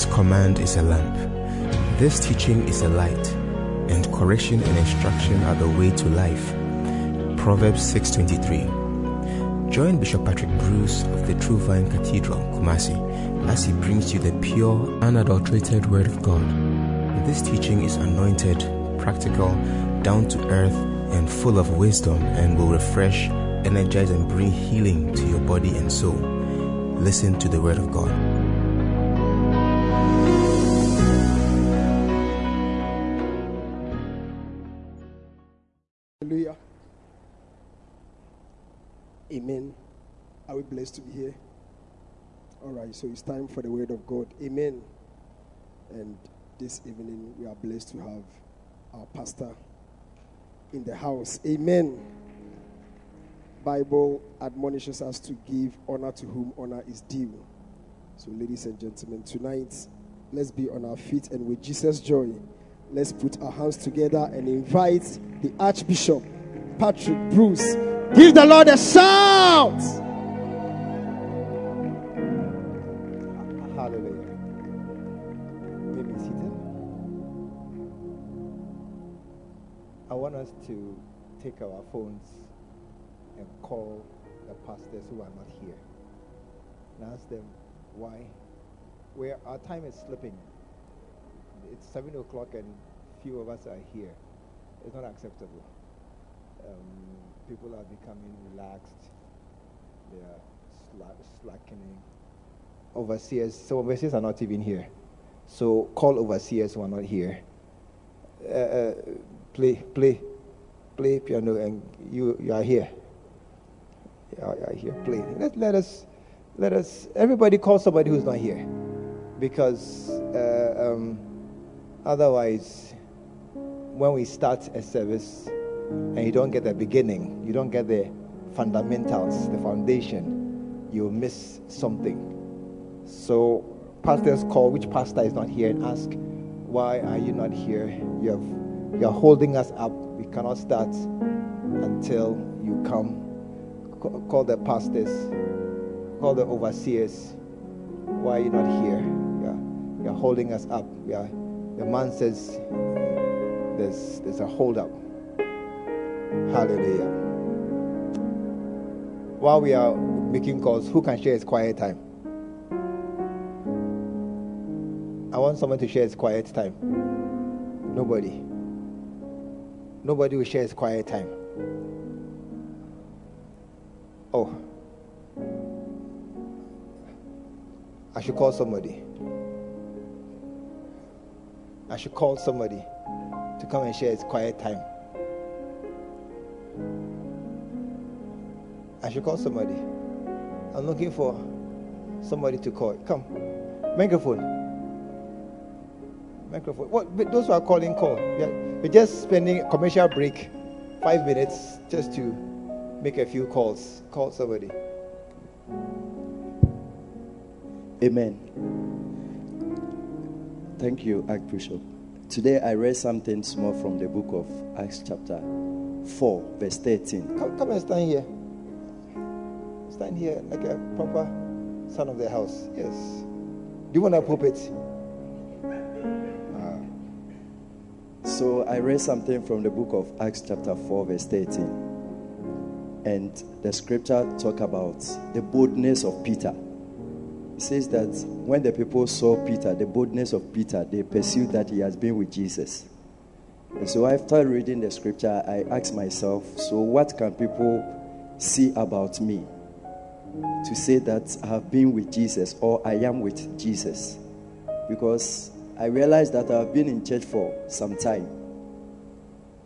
This command is a lamp. This teaching is a light, and correction and instruction are the way to life. Proverbs 6:23. Join Bishop Patrick Bruce of the True Vine Cathedral, Kumasi, as he brings you the pure, unadulterated Word of God. This teaching is anointed, practical, down to earth, and full of wisdom, and will refresh, energize, and bring healing to your body and soul. Listen to the Word of God. Amen. Are we blessed to be here? All right, so it's time for the word of God. Amen. And this evening we are blessed to have our pastor in the house. Amen. Bible admonishes us to give honor to whom honor is due. So ladies and gentlemen, tonight let's be on our feet and with Jesus joy, let's put our hands together and invite the Archbishop Patrick Bruce. Give the Lord a shout. Hallelujah. Seated. Eh? I want us to take our phones and call the pastors who are not here and ask them why. Where our time is slipping. It's seven o'clock and few of us are here. It's not acceptable. Um, people are becoming relaxed. They are sla- slackening overseers. So overseers are not even here. So call overseers who are not here. Uh, uh, play, play, play piano, and you you are here. You are, you here. Play. Let, let us let us. Everybody call somebody who's not here, because uh, um, otherwise, when we start a service and you don't get the beginning, you don't get the fundamentals, the foundation, you'll miss something. So pastors call which pastor is not here and ask, why are you not here? You have you are holding us up. We cannot start until you come. Ca- Call the pastors, call the overseers. Why are you not here? Yeah, you're holding us up. Yeah, the man says there's there's a hold up. Hallelujah. While we are making calls, who can share his quiet time? I want someone to share his quiet time. Nobody. Nobody will share his quiet time. Oh. I should call somebody. I should call somebody to come and share his quiet time. I should call somebody. I'm looking for somebody to call. Come. Microphone microphone. What but those who are calling call. We are, we're just spending a commercial break, five minutes, just to make a few calls. Call somebody. Amen. Thank you, Archbishop. Today I read something small from the book of Acts, chapter 4, verse 13. Come, come and stand here. Stand here like a proper son of the house. Yes. Do you want a pulpit? Ah. So I read something from the book of Acts, chapter 4, verse 13. And the scripture talk about the boldness of Peter. It says that when the people saw Peter, the boldness of Peter, they pursued that he has been with Jesus. And so after reading the scripture, I asked myself, so what can people see about me to say that I have been with Jesus or I am with Jesus? Because I realized that I've been in church for some time.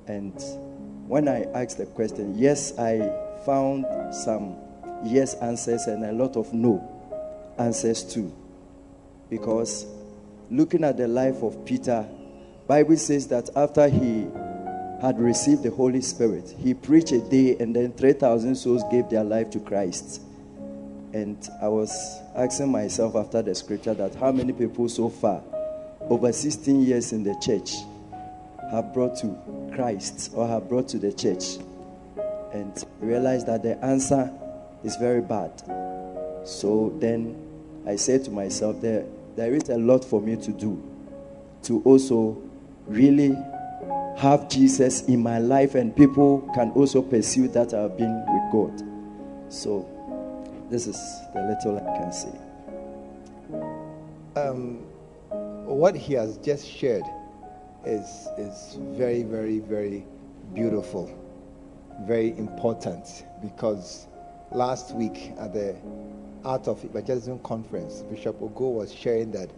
And when I asked the question, yes, I found some yes answers and a lot of no answers too. Because looking at the life of Peter, Bible says that after he had received the Holy Spirit, he preached a day and then 3,000 souls gave their life to Christ. And I was asking myself after the scripture that how many people so far, over 16 years in the church, have brought to Christ or have brought to the church and realized that the answer is very bad. So then I said to myself, the there is a lot for me to do to also really have Jesus in my life, and people can also pursue that I've been with God. So, this is the little I can see. Um, what he has just shared is, is very, very, very beautiful, very important because last week at the Art of Evangelism conference, Bishop Ogo was sharing that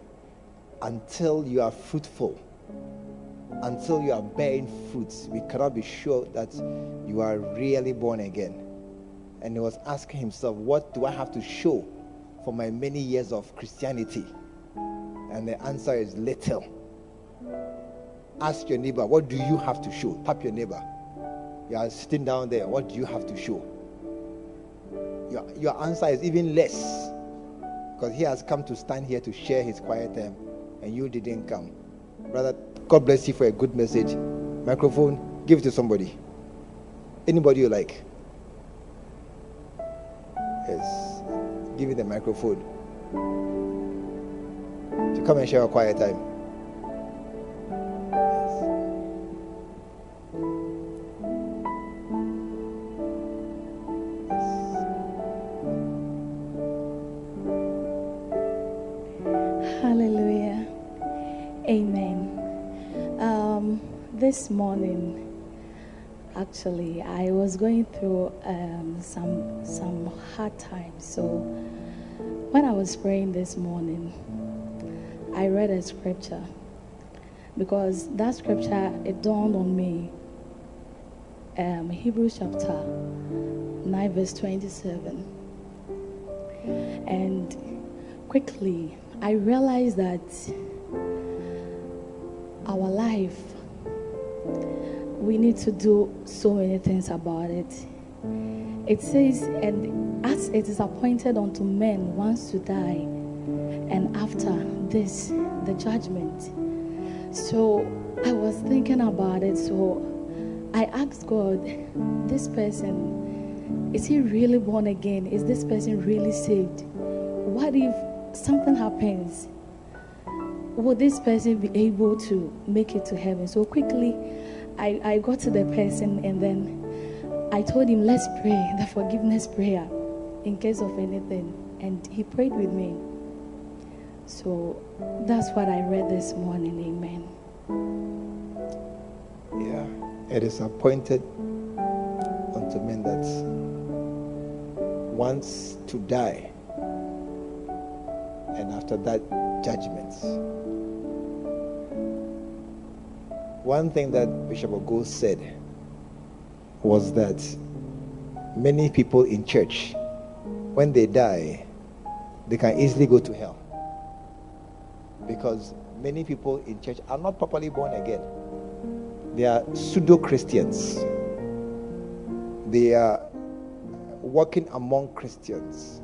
until you are fruitful, until you are bearing fruits, we cannot be sure that you are really born again. And he was asking himself, What do I have to show for my many years of Christianity? And the answer is little. Ask your neighbor, What do you have to show? Tap your neighbor. You are sitting down there. What do you have to show? Your, your answer is even less because he has come to stand here to share his quiet time and you didn't come. Brother, God bless you for a good message. Microphone, give it to somebody. Anybody you like. Yes. Give it the microphone. To come and share a quiet time. Hallelujah. Amen. Um, this morning, actually, I was going through um, some some hard times. So when I was praying this morning, I read a scripture because that scripture it dawned on me. Um, Hebrews chapter nine, verse twenty-seven, and quickly I realized that our life, we need to do so many things about it. It says, and as it is appointed unto men once to die, and after this, the judgment. So I was thinking about it. So I asked God, this person, is he really born again? Is this person really saved? What if something happens, will this person be able to make it to heaven? So quickly, I, I got to the person and then I told him, let's pray the forgiveness prayer in case of anything. And he prayed with me. So that's what I read this morning. Amen. Yeah. It is appointed unto men that wants to die and after that, judgments. One thing that Bishop Ogo said was that many people in church, when they die, they can easily go to hell. Because many people in church are not properly born again. They are pseudo Christians. They are walking among Christians,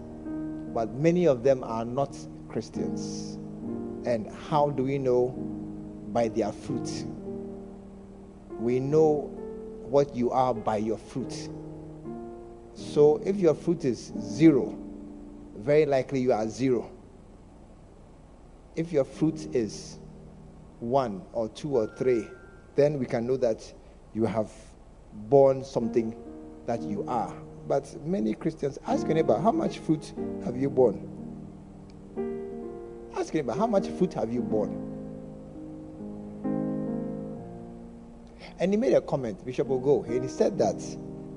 but many of them are not Christians. And how do we know? By their fruit. We know what you are by your fruit. So if your fruit is zero, very likely you are zero. If your fruit is one or two or three, then we can know that you have born something that you are. But many Christians ask your neighbor, how much fruit have you borne? Ask your neighbor, how much fruit have you borne? And he made a comment, Bishop Ogo, and he said that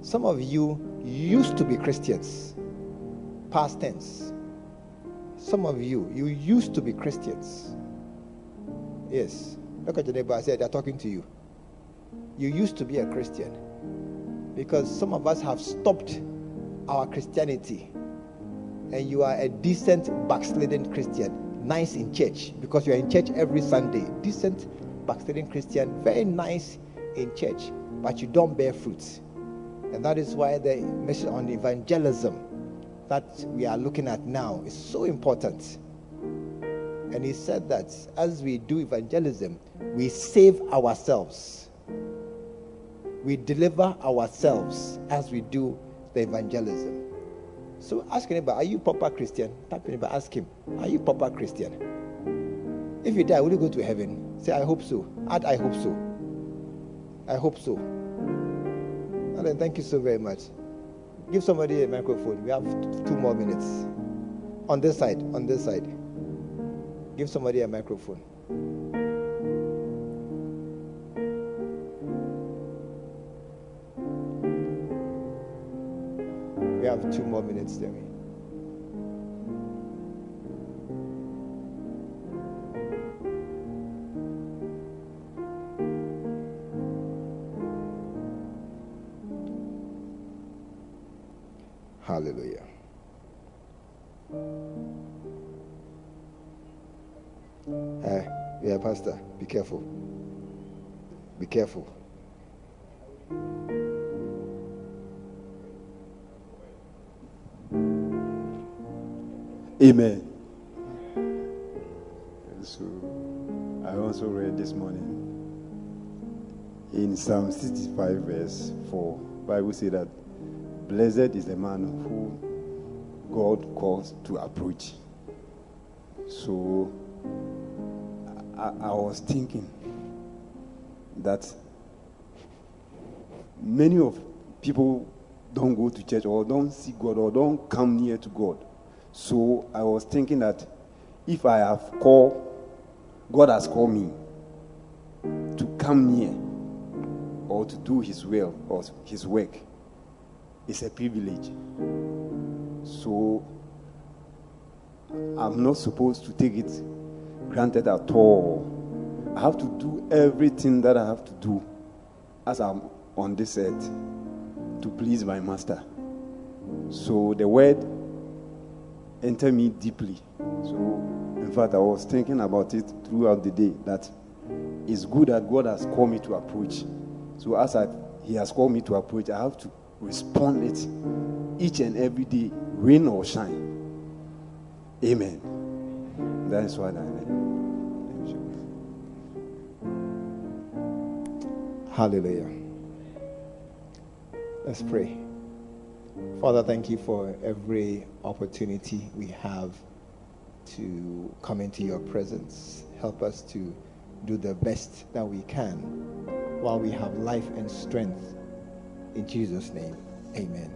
some of you used to be Christians, past tense. Some of you, you used to be Christians. Yes. Look at your neighbor. I said, they're talking to you. You used to be a Christian. Because some of us have stopped our Christianity. And you are a decent, backslidden Christian. Nice in church. Because you are in church every Sunday. Decent, backslidden Christian. Very nice in church. But you don't bear fruits. And that is why the message on evangelism that we are looking at now is so important. And he said that as we do evangelism, we save ourselves. We deliver ourselves as we do the evangelism. So ask neighbor, are you proper Christian? Tap neighbor, ask him, are you proper Christian? If you die, will you go to heaven? Say, I hope so. Add, I hope so. I hope so. Then thank you so very much. Give somebody a microphone. We have two more minutes. On this side, on this side. Give somebody a microphone. We have two more minutes, Demi. Pastor, be careful. Be careful. Amen. So I also read this morning in Psalm 65 verse 4. Bible say that blessed is the man who God calls to approach. So I, I was thinking that many of people don't go to church or don't see God or don't come near to God. So I was thinking that if I have called, God has called me to come near or to do His will or His work, it's a privilege. So I'm not supposed to take it granted at all. I have to do everything that I have to do as I'm on this earth to please my master. So the word entered me deeply. So, in fact, I was thinking about it throughout the day that it's good that God has called me to approach. So, as I, He has called me to approach, I have to respond it each and every day, rain or shine. Amen. That is what I Hallelujah. Let's pray. Father, thank you for every opportunity we have to come into your presence. Help us to do the best that we can while we have life and strength. In Jesus' name, amen.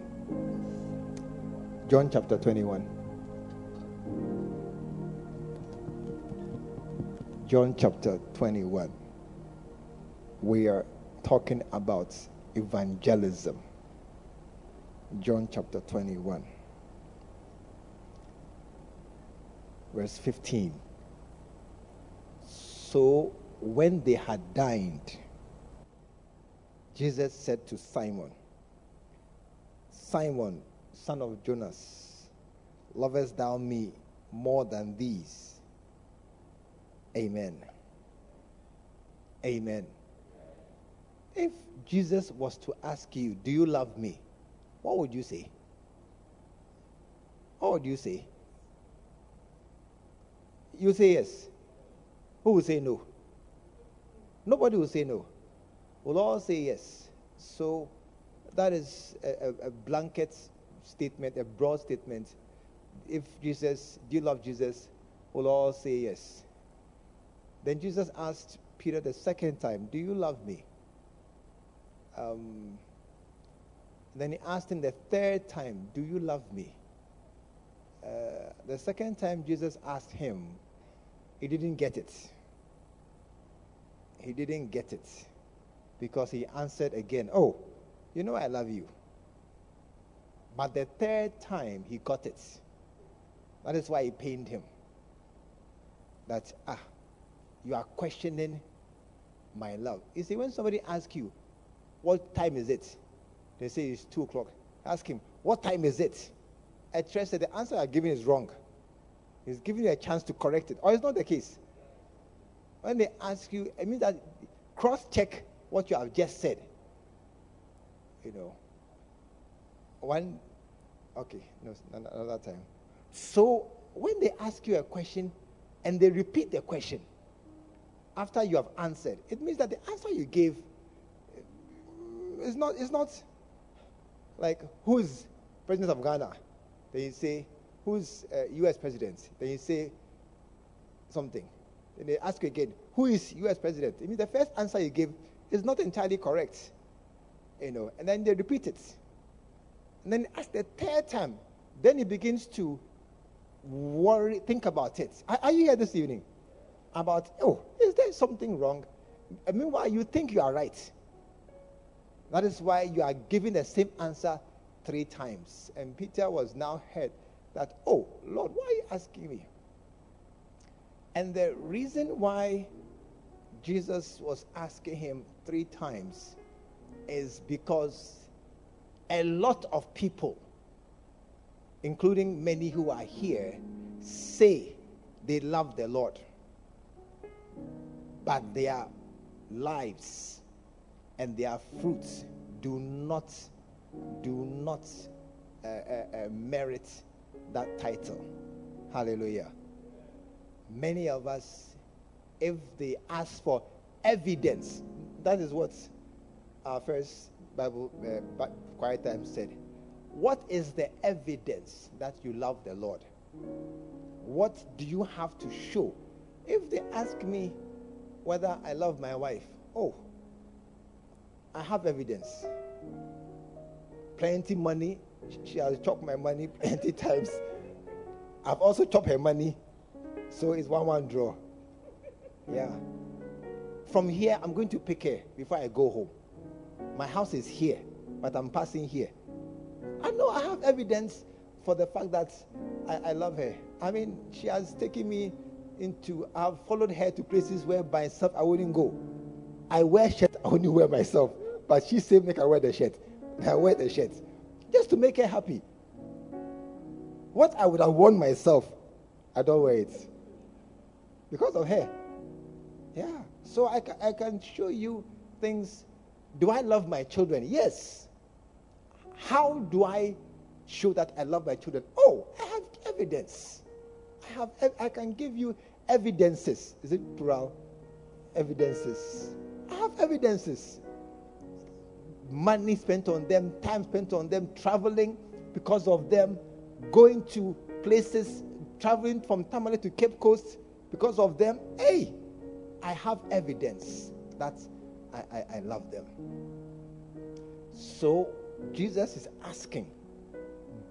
John chapter 21. John chapter 21. We are talking about evangelism. John chapter 21, verse 15. So when they had dined, Jesus said to Simon, Simon, son of Jonas, lovest thou me more than these? Amen. Amen. If Jesus was to ask you, Do you love me? What would you say? What would you say? You say yes. Who will say no? Nobody will say no. We'll all say yes. So that is a, a, a blanket statement, a broad statement. If Jesus, do you love Jesus? We'll all say yes. Then Jesus asked Peter the second time, Do you love me? Um, then he asked him the third time, Do you love me? Uh, the second time Jesus asked him, he didn't get it. He didn't get it because he answered again, Oh, you know I love you. But the third time he got it. That is why he pained him. That, ah, you are questioning my love. You see, when somebody asks you, What time is it? They say it's 2 o'clock. Ask him, What time is it? I trust that the answer I'm giving is wrong. He's giving you a chance to correct it. Or it's not the case. When they ask you, it means that cross check what you have just said. You know. One, okay, no, another time. So when they ask you a question and they repeat the question after you have answered, it means that the answer you gave is not, is not like who's president of Ghana? Then you say, who's uh, US president? Then you say something. Then they ask you again, who is U.S. president? It means the first answer you give is not entirely correct. You know, and then they repeat it. And then ask the third time, then he begins to worry, think about it. Are, are you here this evening? About, oh, is there something wrong? And meanwhile, you think you are right. That is why you are giving the same answer three times. And Peter was now heard that, oh, Lord, why are you asking me? And the reason why Jesus was asking him three times is because a lot of people, including many who are here, say they love the Lord, but their lives and their fruits do not do not uh, uh, uh, merit that title. Hallelujah. Many of us, if they ask for evidence, that is what our first Bible uh, quiet time said. What is the evidence that you love the Lord? What do you have to show? If they ask me whether I love my wife, oh, I have evidence. Plenty money. She has chopped my money plenty times. I've also chopped her money. So it's one one draw. Yeah. From here, I'm going to pick her before I go home. My house is here, but I'm passing here. I know I have evidence for the fact that I, I love her. I mean, she has taken me into, I've followed her to places where by myself I wouldn't go. I wear shirt, I only wear myself. But she said, make her wear the shirt. I wear the shirt. Just to make her happy. What I would have worn myself, I don't wear it. Because of her. Yeah. So I, I can show you things. Do I love my children? Yes. How do I show that I love my children? Oh, I have evidence. I have I can give you evidences. Is it plural? Evidences. I have evidences money spent on them, time spent on them, traveling because of them, going to places, traveling from Tamale to Cape Coast because of them. Hey, I have evidence that I, I, I love them. So Jesus is asking,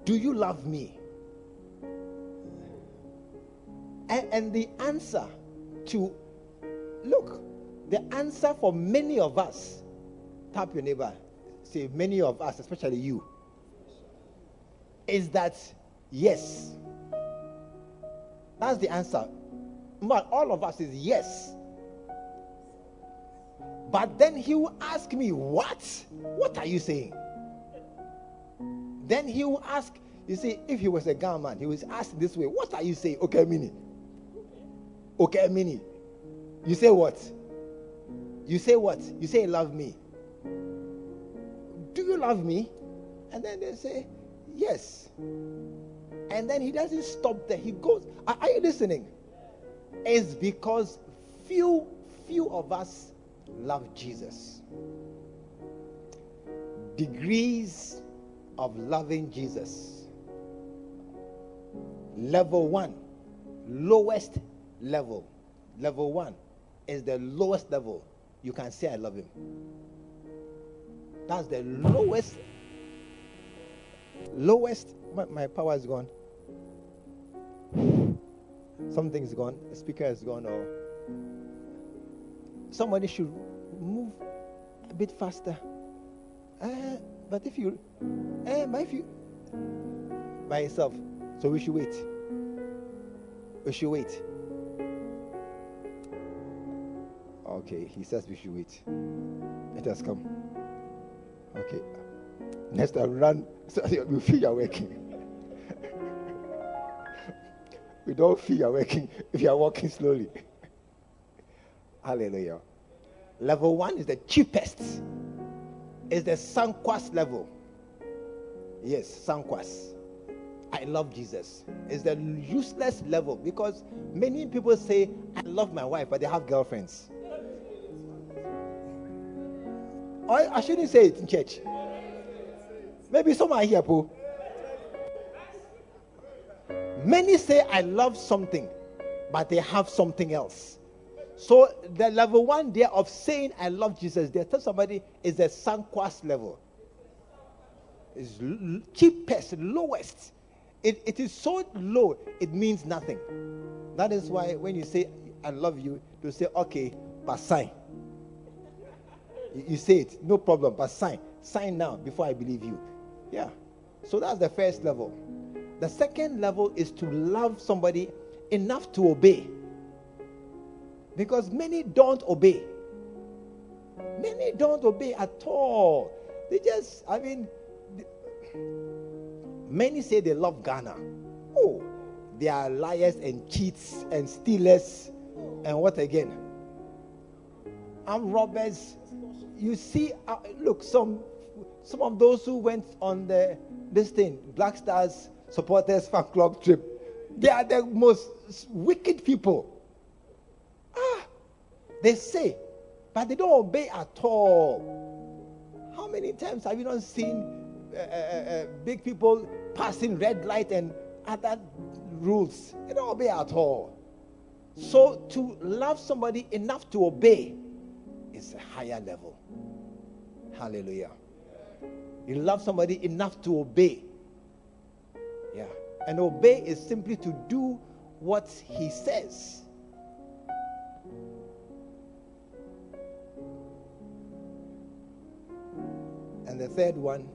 Do you love me? And, and the answer to look, the answer for many of us, tap your neighbor, say many of us, especially you, is that yes. That's the answer. But all of us is yes. But then he will ask me, What? What are you saying? Then he will ask, you see, if he was a man, he was asked this way, What are you saying? Okay, mini. Okay, mini. You say what? You say what? You say love me. Do you love me? And then they say, Yes. And then he doesn't stop there. He goes, Are, are you listening? It's because few, few of us love Jesus. Degrees of loving Jesus. Level one, lowest level. Level one is the lowest level. You can say, I love him. That's the lowest. Lowest. My, my power is gone. Something's gone. The speaker is gone, or somebody should move a bit faster. Uh, but if you, uh, but if you, by yourself, so we should wait. We should wait. Okay, he says we should wait. It has come. Okay. Next time, run so feel you're working. we don't feel you're working if you're walking slowly. Hallelujah. Level one is the cheapest. It's the Sanquas level. Yes, Sanquas. I love Jesus. It's the useless level because many people say, I love my wife, but they have girlfriends. I, I shouldn't say it in church. Maybe someone here, Pooh. Many say I love something, but they have something else. So the level one there of saying I love Jesus, there tell somebody is the sanquas level. It's l- cheapest, lowest. It, it is so low, it means nothing. That is why when you say I love you, you say, okay, but sign. You, say it, no problem, but sign. Sign now before I believe you. Yeah. So that's the first level. The second level is to love somebody enough to obey. Because many don't obey. Many don't obey at all. They just, I mean, many say they love Ghana. Oh, they are liars and cheats and stealers and what again? I'm robbers. You see, uh, look, some some of those who went on the this thing, Black Stars supporters fan club trip, they are the most wicked people. Ah, they say, but they don't obey at all. How many times have you not seen uh, uh, uh, big people passing red light and other rules? They don't obey at all. So to love somebody enough to obey is a higher level. Hallelujah. You love somebody enough to obey. Yeah. And obey is simply to do what he says. And the third one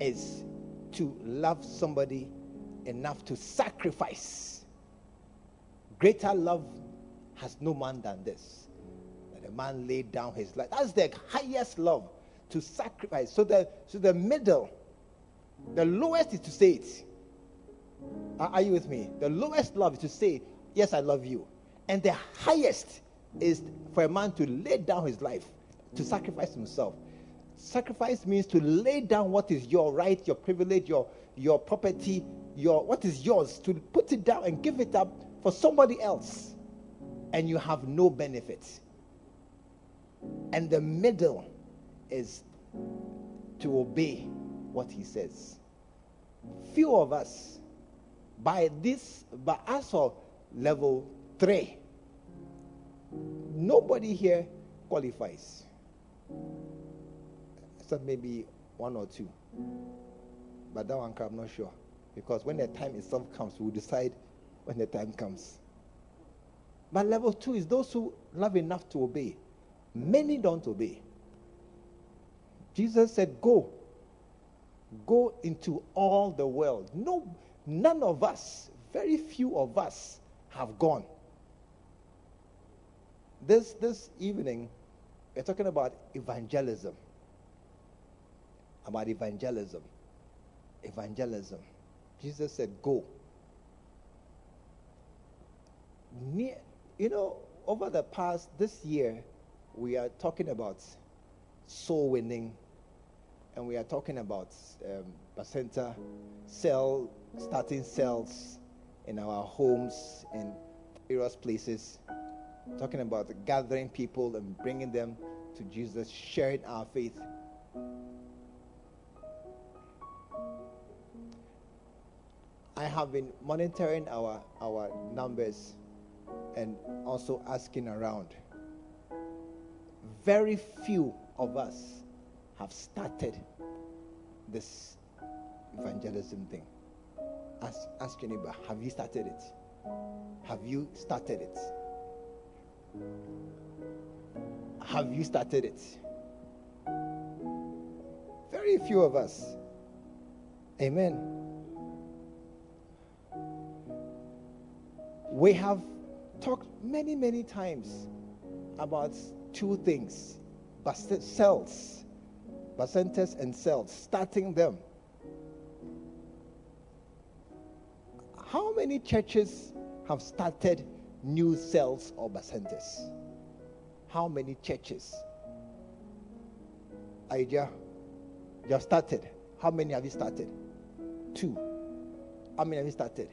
is to love somebody enough to sacrifice. Greater love has no man than this. A man laid down his life. That's the highest love to sacrifice. So the so the middle, the lowest is to say it. Are, are you with me? The lowest love is to say, Yes, I love you. And the highest is for a man to lay down his life, to sacrifice himself. Sacrifice means to lay down what is your right, your privilege, your, your property, your what is yours, to put it down and give it up for somebody else. And you have no benefit. And the middle is to obey what he says. Few of us, by this, by us of level three, nobody here qualifies except maybe one or two. But that one, I'm not sure. Because when the time itself comes, we'll decide when the time comes. But level two is those who love enough to obey. Many don't obey. Jesus said, Go. Go into all the world. No, none of us, very few of us, have gone. This this evening, we're talking about evangelism about evangelism. Evangelism. Jesus said, Go. Near, you know, over the past, this year, we are talking about soul winning, and we are talking about um, bacenta cell, starting cells in our homes, in various places, talking about gathering people and bringing them to Jesus, sharing our faith. I have been monitoring our, our numbers and also asking around. Very few of us have started this evangelism thing. Ask, ask your neighbor, have you started it? Have you started it? Have you started it? Very few of us. Amen. We have talked many, many times about two things cells, bacentas and cells, starting them. How many churches have started new cells or bacentas? How many churches? Aija, you have started. How many have you started? Two. How many have you started?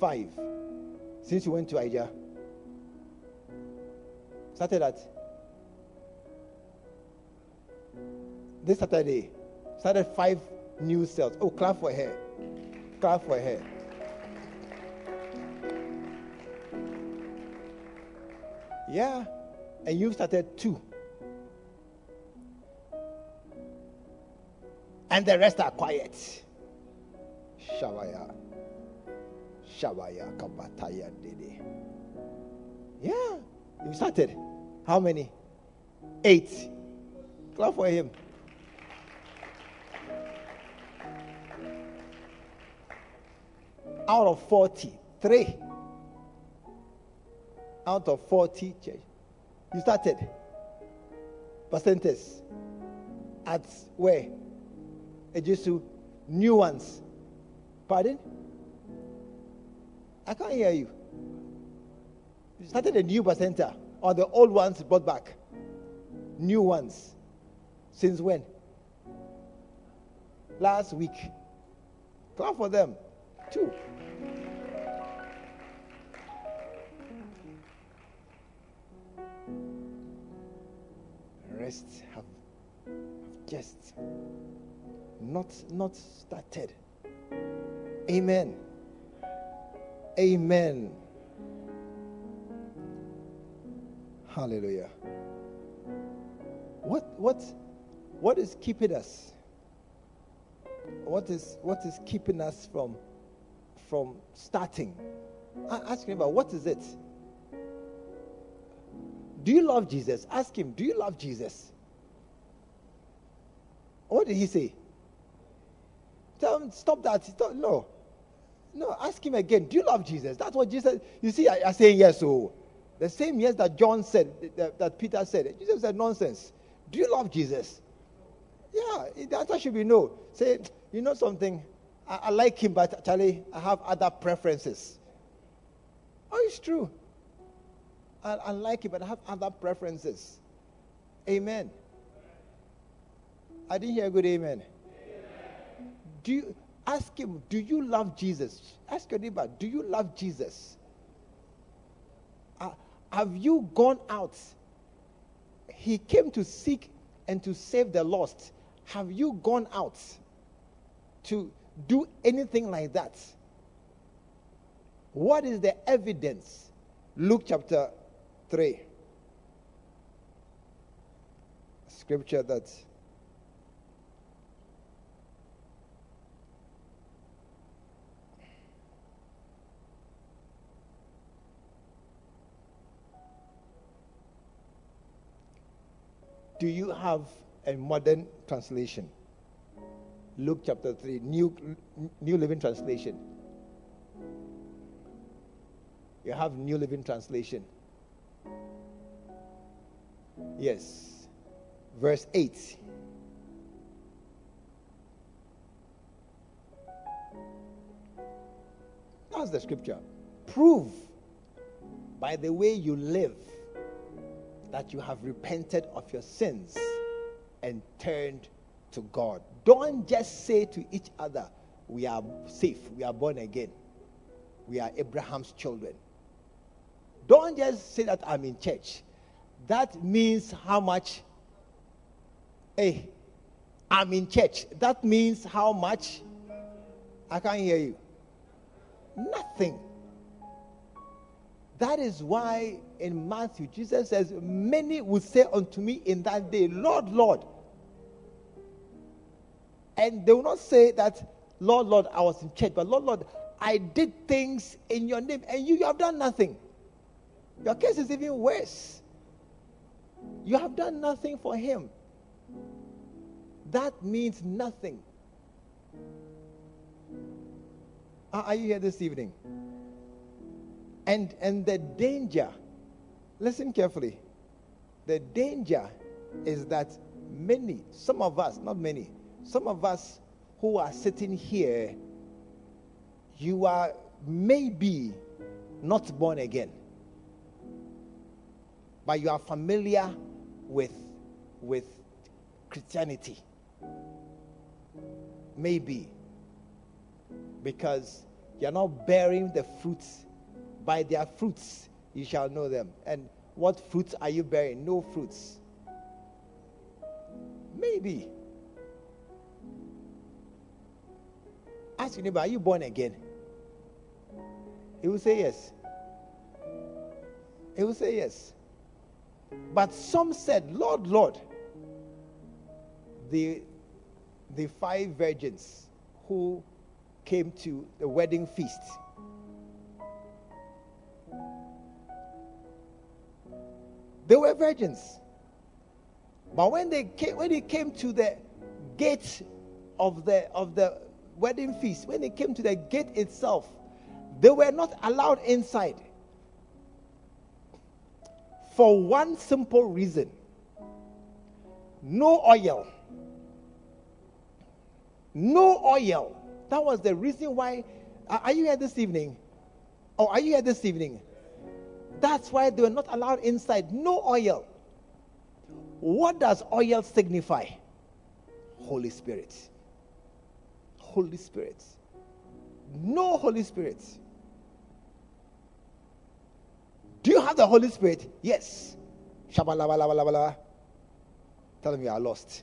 Five. Since you went to Aija. At this Saturday. Started five new cells. Oh, clap for her. Clap for her. Yeah. And you started two. And the rest are quiet. Shavaya. Shavaya Kabataya Dede. Yeah. You started. How many? Eight. Clap for him. Out of 40, three. Out of 40 church. You started. Percentages. At where? Ejisu. New ones. Pardon? I can't hear you. Started a new center, or the old ones brought back? New ones. Since when? Last week. Clap for them. Two. Rest have, have just not not started. Amen. Amen. Hallelujah. What what what is keeping us? What is what is keeping us from from starting? Ask him about what is it? Do you love Jesus? Ask him, do you love Jesus? What did he say? Tell him, stop that. Stop, no. No, ask him again. Do you love Jesus? That's what Jesus. You see, I, I say yes. So oh. The same yes that John said, that, that Peter said. Jesus said nonsense. Do you love Jesus? Yeah, the answer should be no. Say, you know something? I, I like him, but actually, I have other preferences. Oh, it's true. I, I like him, but I have other preferences. Amen. I didn't hear a good amen. amen. Do you ask him, do you love Jesus? Ask your neighbor, do you love Jesus? Have you gone out? He came to seek and to save the lost. Have you gone out to do anything like that? What is the evidence? Luke chapter 3. Scripture that Do you have a modern translation? Luke chapter 3, New, New Living Translation. You have New Living Translation. Yes. Verse 8. That's the scripture. Prove by the way you live that you have repented of your sins and turned to God. Don't just say to each other, We are safe, we are born again, we are Abraham's children. Don't just say that I'm in church. That means how much? Hey, I'm in church. That means how much? I can't hear you. Nothing. That is why in Matthew, Jesus says, Many will say unto me in that day, Lord, Lord. And they will not say that, Lord, Lord, I was in church, but Lord, Lord, I did things in your name, and you, you have done nothing. Your case is even worse. You have done nothing for him. That means nothing. Are you here this evening? And, and the danger, listen carefully. The danger is that many, some of us, not many, some of us who are sitting here, you are maybe not born again, but you are familiar with, with Christianity. Maybe because you're not bearing the fruits by their fruits you shall know them. And what fruits are you bearing? No fruits. Maybe. Ask your neighbor, are you born again? He will say yes. He will say yes. But some said, Lord, Lord, the, the five virgins who came to the wedding feast. They were virgins. But when they came, when it came to the gate of the of the wedding feast, when it came to the gate itself, they were not allowed inside. For one simple reason. No oil. No oil. That was the reason why. Are you here this evening? Or are you here this evening? Oh, That's why they were not allowed inside. No oil. What does oil signify? Holy Spirit. Holy Spirit. No Holy Spirit. Do you have the Holy Spirit? Yes. Shabalabalabalabala. Tell them you are lost.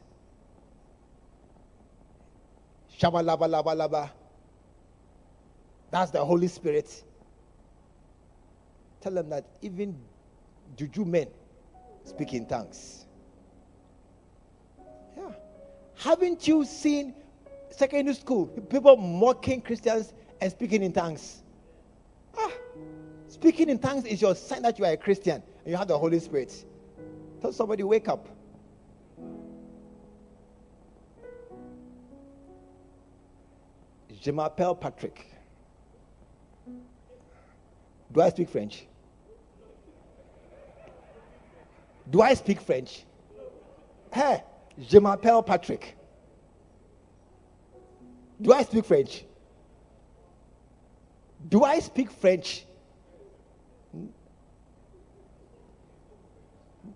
That's the Holy Spirit. Tell them that even juju men speak in tongues. Yeah. Haven't you seen secondary school people mocking Christians and speaking in tongues? Ah, speaking in tongues is your sign that you are a Christian and you have the Holy Spirit. Tell somebody, wake up. Je m'appelle Patrick. Do I speak French? Do I speak French? Hey, je m'appelle Patrick. Do I speak French? Do I speak French?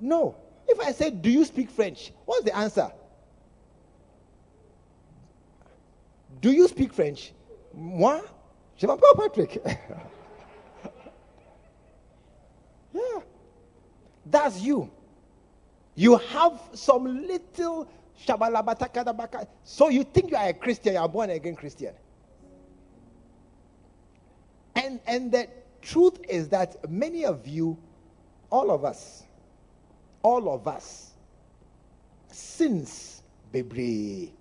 No. If I say, Do you speak French? What's the answer? Do you speak French? Moi, je m'appelle Patrick. yeah. That's you. You have some little shabalabatakadabaka. So you think you are a Christian, you are born again Christian. And and the truth is that many of you, all of us, all of us, sins, baby,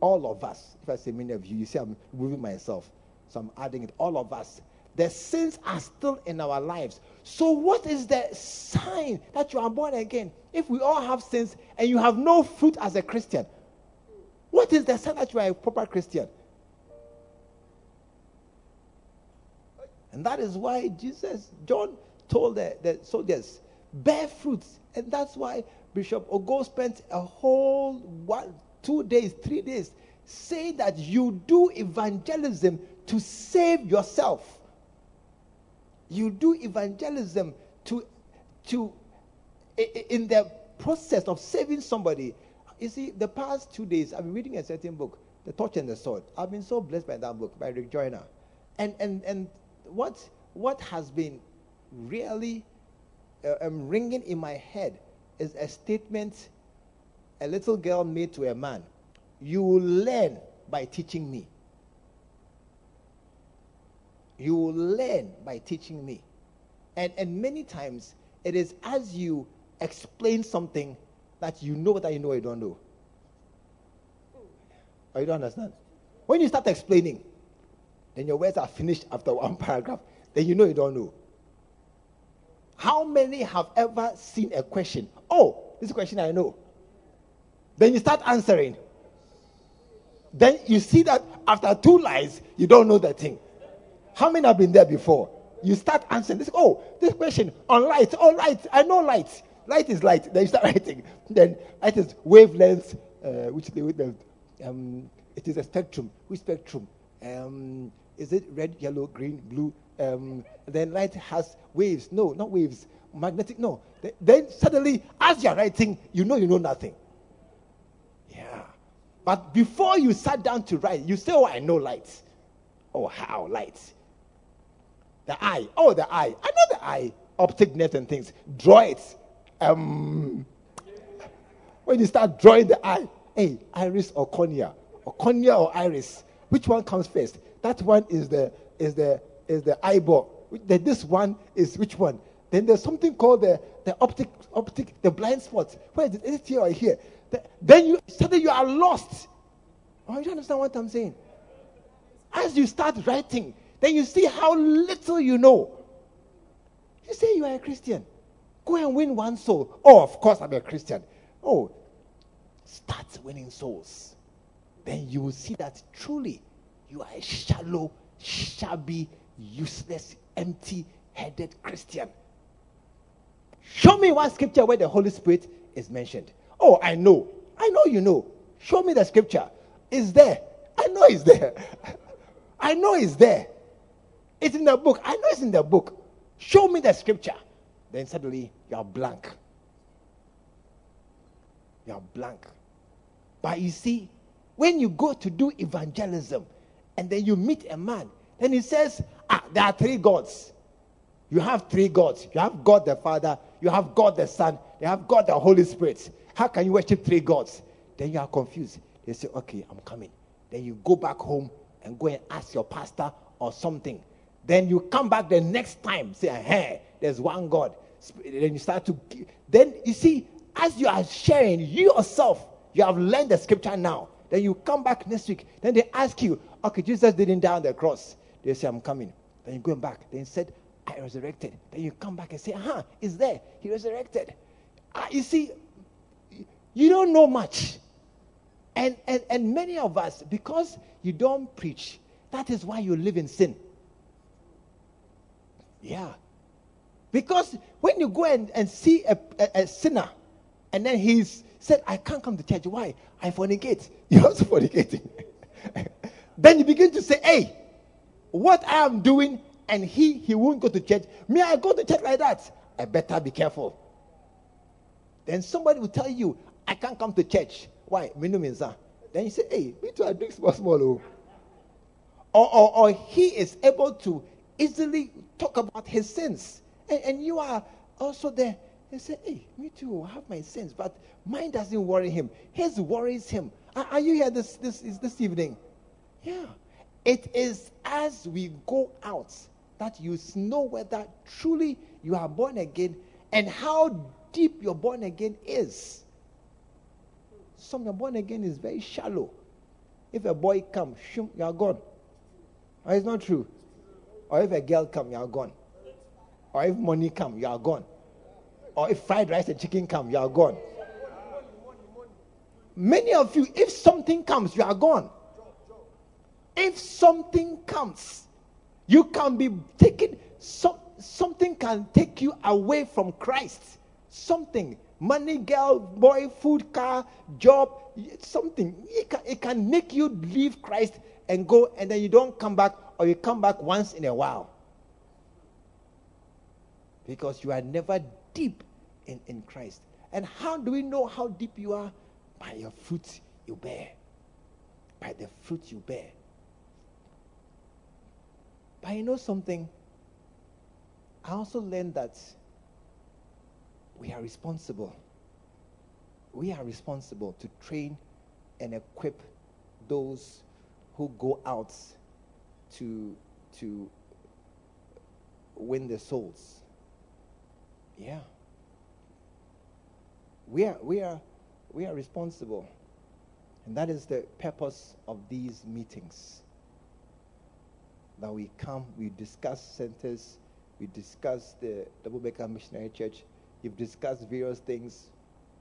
all of us. If I say many of you, you see I'm moving myself, so I'm adding it. All of us the sins are still in our lives. So, what is the sign that you are born again? If we all have sins and you have no fruit as a Christian, what is the sign that you are a proper Christian? And that is why Jesus, John told the, the soldiers, bear fruits. And that's why Bishop Ogo spent a whole one, two days, three days saying that you do evangelism to save yourself you do evangelism to to in the process of saving somebody. You see the past two days i've been reading a certain book the torch and the sword. I've been so blessed by that book by rick joyner. And and and what what has been really uh, um, ringing in my head is a statement a little girl made to a man. You will learn by teaching me you will learn by teaching me. And, and many times, it is as you explain something that you know that you know you don't know. Or oh, you don't understand? When you start explaining, then your words are finished after one paragraph. Then you know you don't know. How many have ever seen a question? Oh, this question I know. Then you start answering. Then you see that after two lines, you don't know the thing. How many have been there before? You start answering this. Oh, this question on light. Oh, light. I know light. Light is light. Then you start writing. Then light is wavelength, uh, which the wavelength. Um, it is a spectrum. Which spectrum? Um, is it red, yellow, green, blue? Um, then light has waves. No, not waves. Magnetic. No. Then suddenly, as you're writing, you know you know nothing. Yeah. But before you sat down to write, you say, "Oh, I know light." Oh, how light? The eye. Oh, the eye. I know the eye. Optic nerve and things. Draw it. Um, when you start drawing the eye, hey, iris or cornea, or cornea or iris, which one comes first? That one is the is the is the eyeball. This one is which one? Then there's something called the, the optic, optic, the blind spot. Where is it? Is it here or here? The, then you suddenly you are lost. Oh, you understand what I'm saying? As you start writing, then you see how little you know. You say you are a Christian. Go and win one soul. Oh, of course I'm a Christian. Oh, start winning souls. Then you will see that truly you are a shallow, shabby, useless, empty headed Christian. Show me one scripture where the Holy Spirit is mentioned. Oh, I know. I know you know. Show me the scripture. It's there. I know it's there. I know it's there. It's in the book. I know it's in the book. Show me the scripture. Then suddenly you're blank. You're blank. But you see, when you go to do evangelism and then you meet a man, then he says, Ah, there are three gods. You have three gods. You have God the Father, you have God the Son, you have God the Holy Spirit. How can you worship three gods? Then you are confused. They say, Okay, I'm coming. Then you go back home and go and ask your pastor or something. Then you come back the next time, say, Hey, there's one God. Then you start to. Then you see, as you are sharing, you yourself, you have learned the scripture now. Then you come back next week. Then they ask you, Okay, Jesus didn't die on the cross. They say, I'm coming. Then you go back. Then he said, I resurrected. Then you come back and say, huh, it's there. He resurrected. Uh, you see, you don't know much. And, and, and many of us, because you don't preach, that is why you live in sin. Yeah. Because when you go and, and see a, a, a sinner, and then he's said, I can't come to church. Why? I fornicate. You're also fornicating. then you begin to say, hey, what I am doing, and he, he won't go to church. May I go to church like that. I better be careful. Then somebody will tell you, I can't come to church. Why? Ah. Then you say, hey, me too, I drink small, small. Oh. Or, or, or he is able to easily talk about his sins. And, and you are also there. They say, hey, me too, I have my sins, but mine doesn't worry him. His worries him. Are, are you here this, this, this evening? Yeah. It is as we go out that you know whether truly you are born again and how deep your born again is. Some your born again is very shallow. If a boy comes, you are gone. It's not true. Or if a girl come, you are gone. Or if money come, you are gone. Or if fried rice and chicken come, you are gone. Many of you, if something comes, you are gone. If something comes, you can be taken, so, something can take you away from Christ. Something, money, girl, boy, food, car, job, something. It can, it can make you leave Christ and go, and then you don't come back, or you come back once in a while. Because you are never deep in, in Christ. And how do we know how deep you are? By your fruit you bear. By the fruit you bear. But you know something? I also learned that we are responsible. We are responsible to train and equip those who go out to to win the souls. Yeah. We are we are we are responsible. And that is the purpose of these meetings that we come, we discuss centers, we discuss the Double Becca Missionary Church. You've discussed various things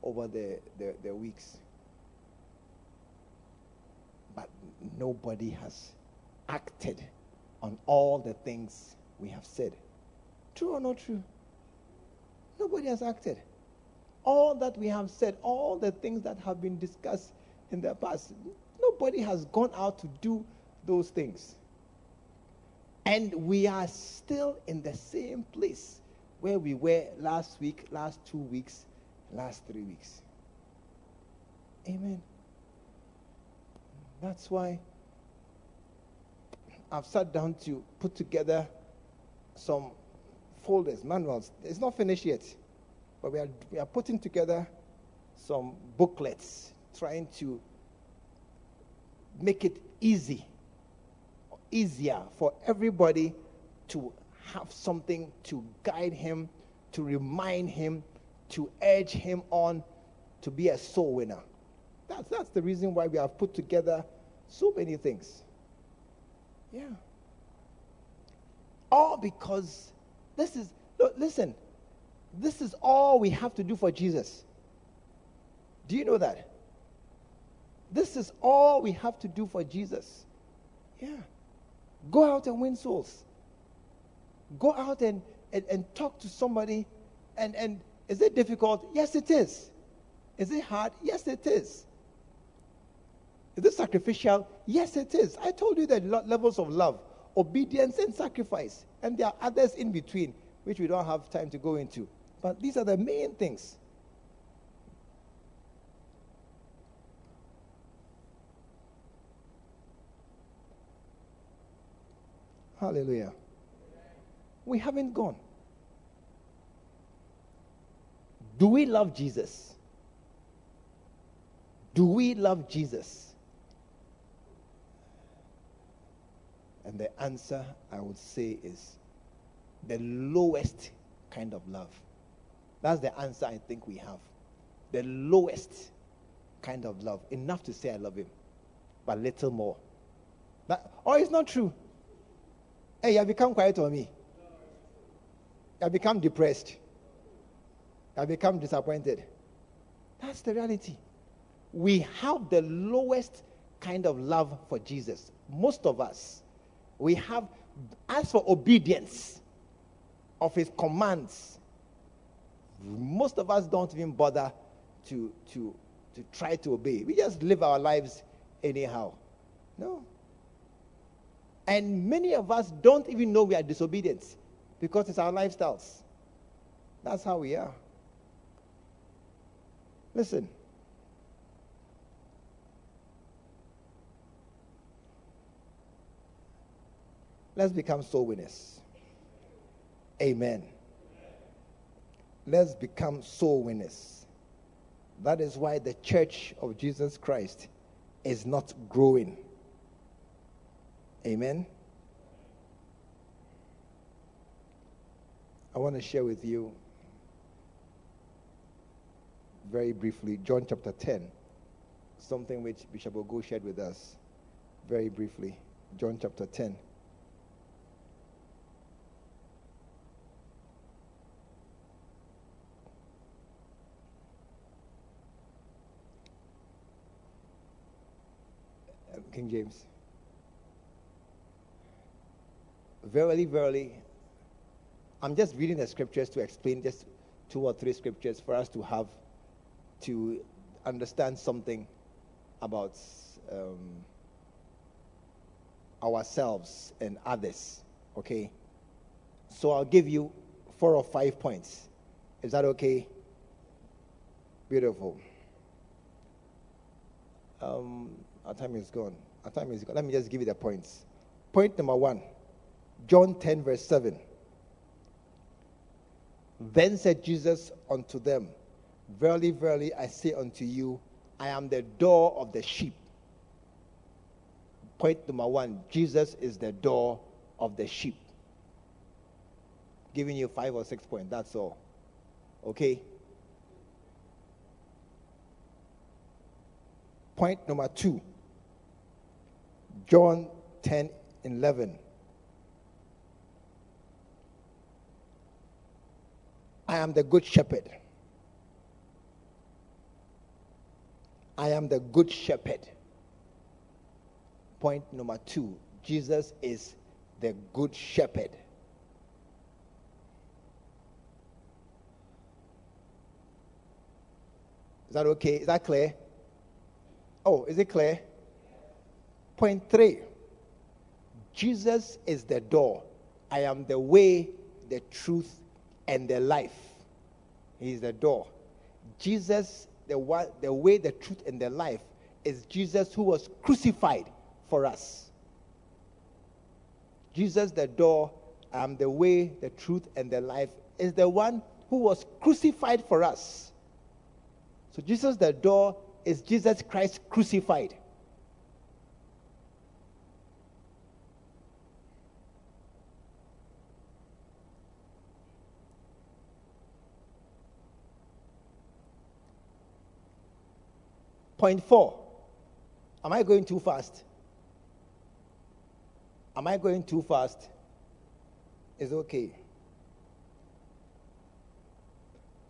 over the, the, the weeks. But nobody has acted on all the things we have said. True or not true? Nobody has acted. All that we have said, all the things that have been discussed in the past, nobody has gone out to do those things. And we are still in the same place where we were last week, last two weeks, last three weeks. Amen. That's why I've sat down to put together some folders, manuals. It's not finished yet, but we are, we are putting together some booklets, trying to make it easy easier for everybody to have something to guide him to remind him, to urge him on to be a soul winner. That's, that's the reason why we have put together so many things. Yeah. All because this is, look, listen, this is all we have to do for Jesus. Do you know that? This is all we have to do for Jesus. Yeah. Go out and win souls. Go out and, and, and talk to somebody. And, and is it difficult? Yes, it is. Is it hard? Yes, it is. Is it sacrificial? Yes, it is. I told you that levels of love, obedience, and sacrifice. And there are others in between, which we don't have time to go into. But these are the main things. Hallelujah. We haven't gone. Do we love Jesus? Do we love Jesus? And the answer I would say is the lowest kind of love. That's the answer I think we have. The lowest kind of love. Enough to say I love him, but little more. That, oh, it's not true. Hey, you have become quiet on me. You have become depressed. You have become disappointed. That's the reality. We have the lowest kind of love for Jesus. Most of us. We have, as for obedience of his commands, most of us don't even bother to, to, to try to obey. We just live our lives anyhow. No. And many of us don't even know we are disobedient because it's our lifestyles. That's how we are. Listen. Let's become soul winners. Amen. Let's become soul winners. That is why the church of Jesus Christ is not growing. Amen. I want to share with you very briefly John chapter 10, something which Bishop Ogo shared with us very briefly. John chapter 10. King James. Verily, verily, I'm just reading the scriptures to explain just two or three scriptures for us to have to understand something about um, ourselves and others. Okay? So I'll give you four or five points. Is that okay? Beautiful. Um, our time is gone. Our time is gone. Let me just give you the points. Point number one John 10, verse 7. Then said Jesus unto them, Verily, verily, I say unto you, I am the door of the sheep. Point number one Jesus is the door of the sheep. Giving you five or six points, that's all. Okay? Point number two John 10 11. I am the good shepherd. I am the good shepherd. Point number two Jesus is the good shepherd. Is that okay? Is that clear? Oh, is it clear? Point three Jesus is the door. I am the way, the truth, and the life. He is the door. Jesus, the, one, the way, the truth, and the life is Jesus who was crucified for us. Jesus, the door, I am the way, the truth, and the life, is the one who was crucified for us. So, Jesus, the door, is Jesus Christ crucified. Point four. Am I going too fast? Am I going too fast? It's okay.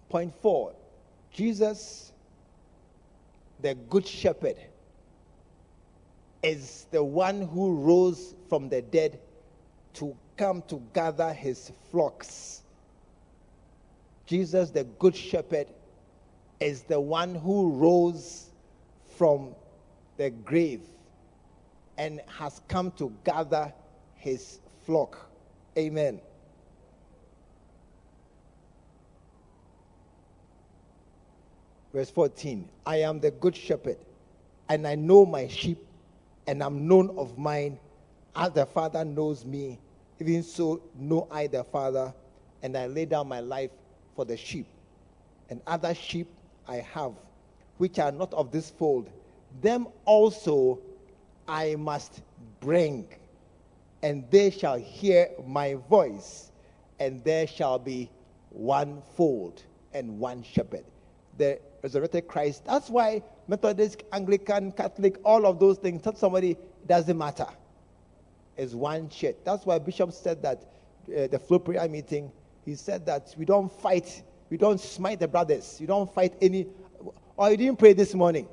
Point four Jesus, the Good Shepherd, is the one who rose from the dead to come to gather his flocks. Jesus, the Good Shepherd, is the one who rose from the grave and has come to gather his flock. Amen. Verse 14 I am the good shepherd, and I know my sheep, and am known of mine, as the Father knows me. Even so, know I the Father, and I lay down my life for the sheep. And other sheep I have, which are not of this fold, them also I must bring, and they shall hear my voice, and there shall be one fold and one shepherd. The resurrected Christ. That's why Methodist, Anglican, Catholic, all of those things, touch somebody, doesn't matter. It's one church. That's why Bishop said that uh, the flow prayer meeting, he said that we don't fight, we don't smite the brothers, you don't fight any. Or you didn't pray this morning.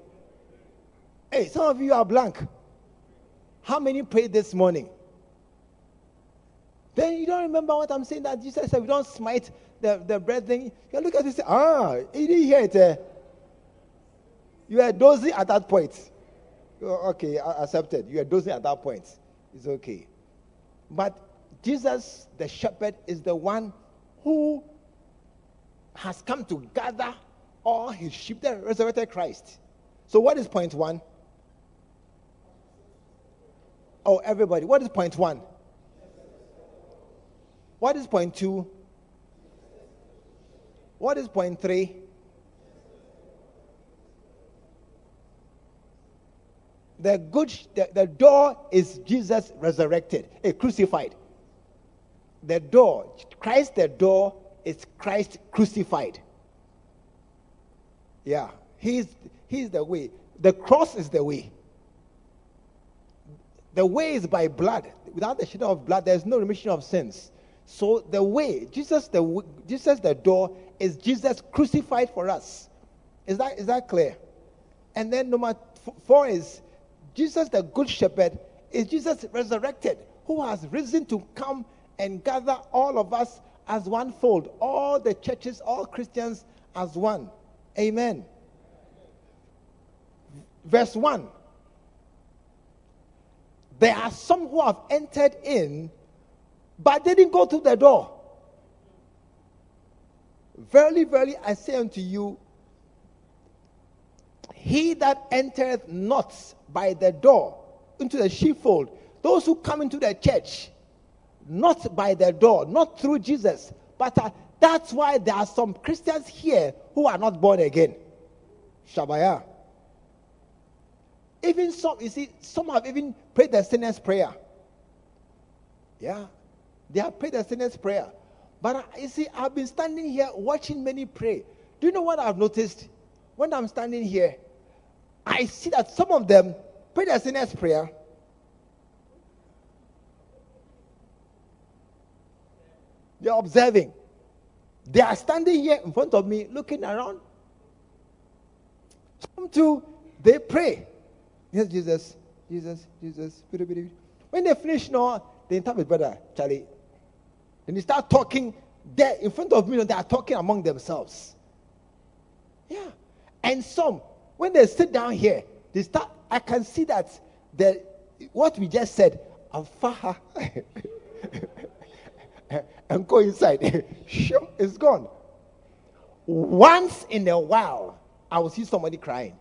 Hey, some of you are blank. How many prayed this morning? Then you don't remember what I'm saying that Jesus said we don't smite the, the brethren. You look at this, ah, he didn't hear it. Uh, you are dozing at that point. Oh, okay, accepted. You are dozing at that point. It's okay. But Jesus, the shepherd, is the one who has come to gather all his sheep, the resurrected Christ. So, what is point one? Oh, everybody. What is point one? What is point two? What is point three? the good the, the door is jesus resurrected a crucified the door christ the door is christ crucified yeah. He's he's the way. The cross is the way. The way is by blood. Without the shedding of blood there's no remission of sins. So the way jesus the jesus the door is jesus crucified for us. Is that is that clear? And then number four is Jesus, the Good Shepherd, is Jesus resurrected, who has risen to come and gather all of us as one fold, all the churches, all Christians as one. Amen. Verse 1 There are some who have entered in, but they didn't go through the door. Verily, verily, I say unto you, he that entereth not by the door into the sheepfold, those who come into the church, not by the door, not through Jesus, but that's why there are some Christians here who are not born again. Shabaya. Even some, you see, some have even prayed the sinner's prayer. Yeah, they have prayed the sinner's prayer. But you see, I've been standing here watching many pray. Do you know what I've noticed? When I'm standing here, I see that some of them pray the sinner's prayer. They're observing. They are standing here in front of me, looking around. Some too, they pray. Yes, Jesus, Jesus, Jesus. When they finish, now, they interpret, brother Charlie. Then they start talking there in front of me, they are talking among themselves. Yeah. And some, when they sit down here, they start. I can see that the what we just said, afaha, and go inside. it's gone. Once in a while, I will see somebody crying.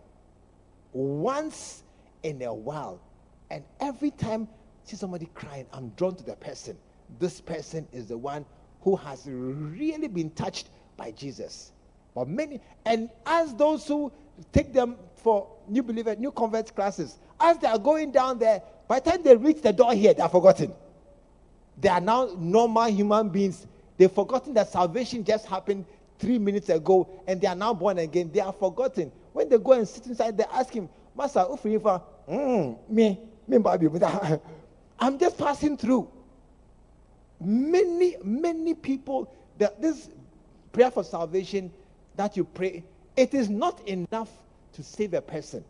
Once in a while, and every time I see somebody crying, I'm drawn to the person. This person is the one who has really been touched by Jesus. But many, and as those who take them for new believer, new convert classes. As they are going down there, by the time they reach the door here, they are forgotten. They are now normal human beings. They've forgotten that salvation just happened three minutes ago and they are now born again. They are forgotten. when they go and sit inside, they ask him, Master, Ufrifa, mm, me, me, I'm just passing through. Many, many people, that this prayer for salvation that you pray, it is not enough to save a person.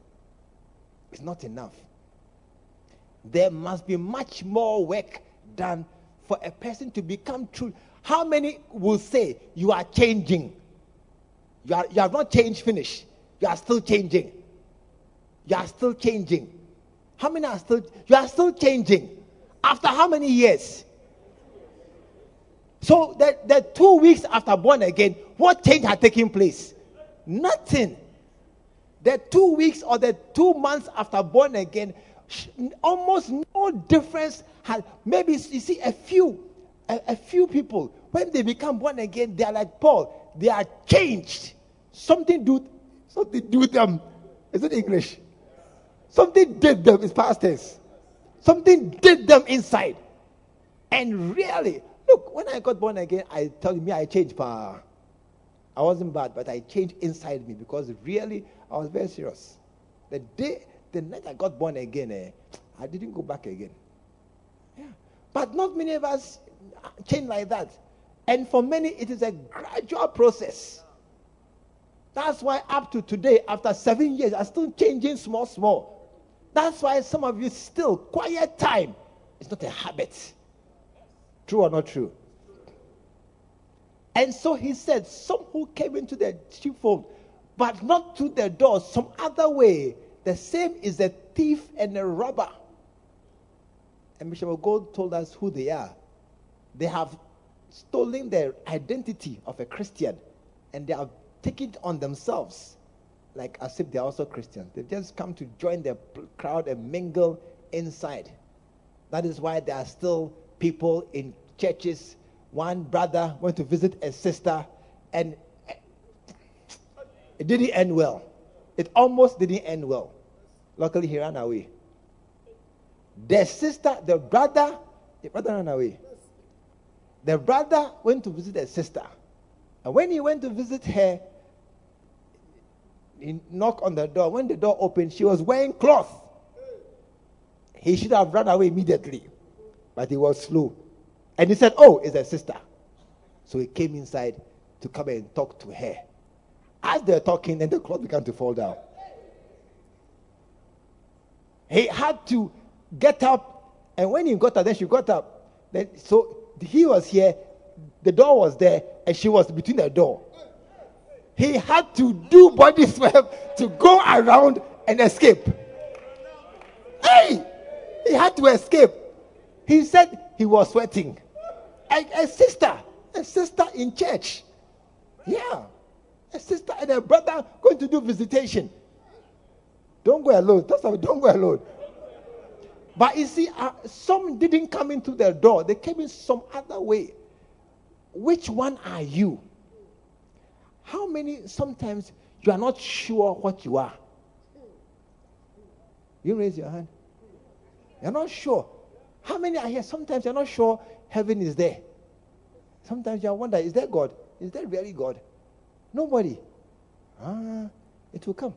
It's not enough. There must be much more work done for a person to become true. How many will say you are changing? You, are, you have not changed, finish. You are still changing. You are still changing. How many are still? You are still changing. After how many years? So that the two weeks after born again, what change had taken place? Nothing. The two weeks or the two months after born again, almost no difference had. Maybe you see a few, a, a few people when they become born again, they are like Paul. They are changed. Something do, something do them. Is it English? Something did them. It's past tense. Something did them inside. And really, look, when I got born again, I you, me, I changed. Pa. I wasn't bad, but I changed inside me because really, I was very serious. The day, the night I got born again, eh, I didn't go back again. But not many of us change like that. And for many, it is a gradual process. That's why up to today, after seven years, I'm still changing small, small. That's why some of you still quiet time. It's not a habit. True or not true? And so he said, Some who came into the sheepfold, but not to the door, some other way. The same is a thief and a robber. And Bishop Gold told us who they are. They have stolen the identity of a Christian and they have taken it on themselves like as if they're also Christians. They've just come to join the crowd and mingle inside. That is why there are still people in churches. One brother went to visit a sister and it didn't end well. It almost didn't end well. Luckily, he ran away. The sister, the brother, the brother ran away. The brother went to visit a sister. And when he went to visit her, he knocked on the door. When the door opened, she was wearing cloth. He should have run away immediately, but he was slow. And he said, Oh, it's a sister. So he came inside to come and talk to her. As they're talking, then the cloth began to fall down. He had to get up, and when he got up, then she got up. Then so he was here, the door was there, and she was between the door he had to do body swap to go around and escape. Hey, he had to escape. He said he was sweating. A, a sister, a sister in church. Yeah, a sister and a brother going to do visitation. Don't go alone. Don't go alone. But you see, uh, some didn't come into the door, they came in some other way. Which one are you? How many sometimes you are not sure what you are? You raise your hand. You're not sure. How many are here? Sometimes you're not sure heaven is there. Sometimes you wonder, is there God? Is there really God? Nobody. Ah, it will come.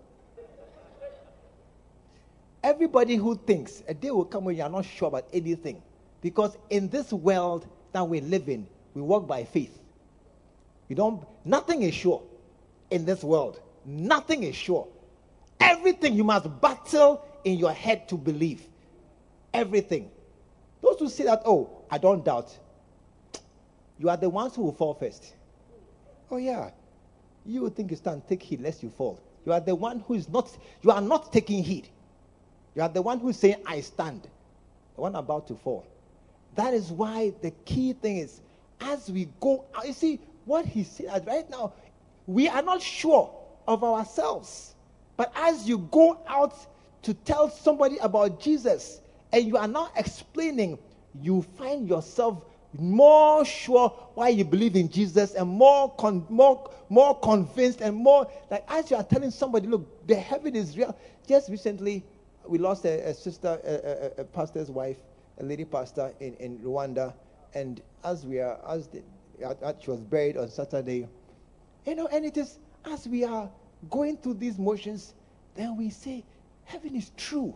Everybody who thinks a day will come when you are not sure about anything. Because in this world that we live in, we walk by faith. You don't, nothing is sure in this world. Nothing is sure. Everything you must battle in your head to believe. Everything. Those who say that, oh, I don't doubt, you are the ones who will fall first. Oh, yeah. You think you stand, take heed lest you fall. You are the one who is not, you are not taking heed. You are the one who is saying, I stand. The one about to fall. That is why the key thing is, as we go, out, you see, what he said right now, we are not sure of ourselves. But as you go out to tell somebody about Jesus and you are now explaining, you find yourself more sure why you believe in Jesus and more, con- more, more convinced and more like as you are telling somebody, look, the heaven is real. Just recently, we lost a, a sister, a, a, pastor's wife, a lady pastor in, in Rwanda, and as we are, as the, she was buried on Saturday, you know, and it is as we are going through these motions, then we say, Heaven is true.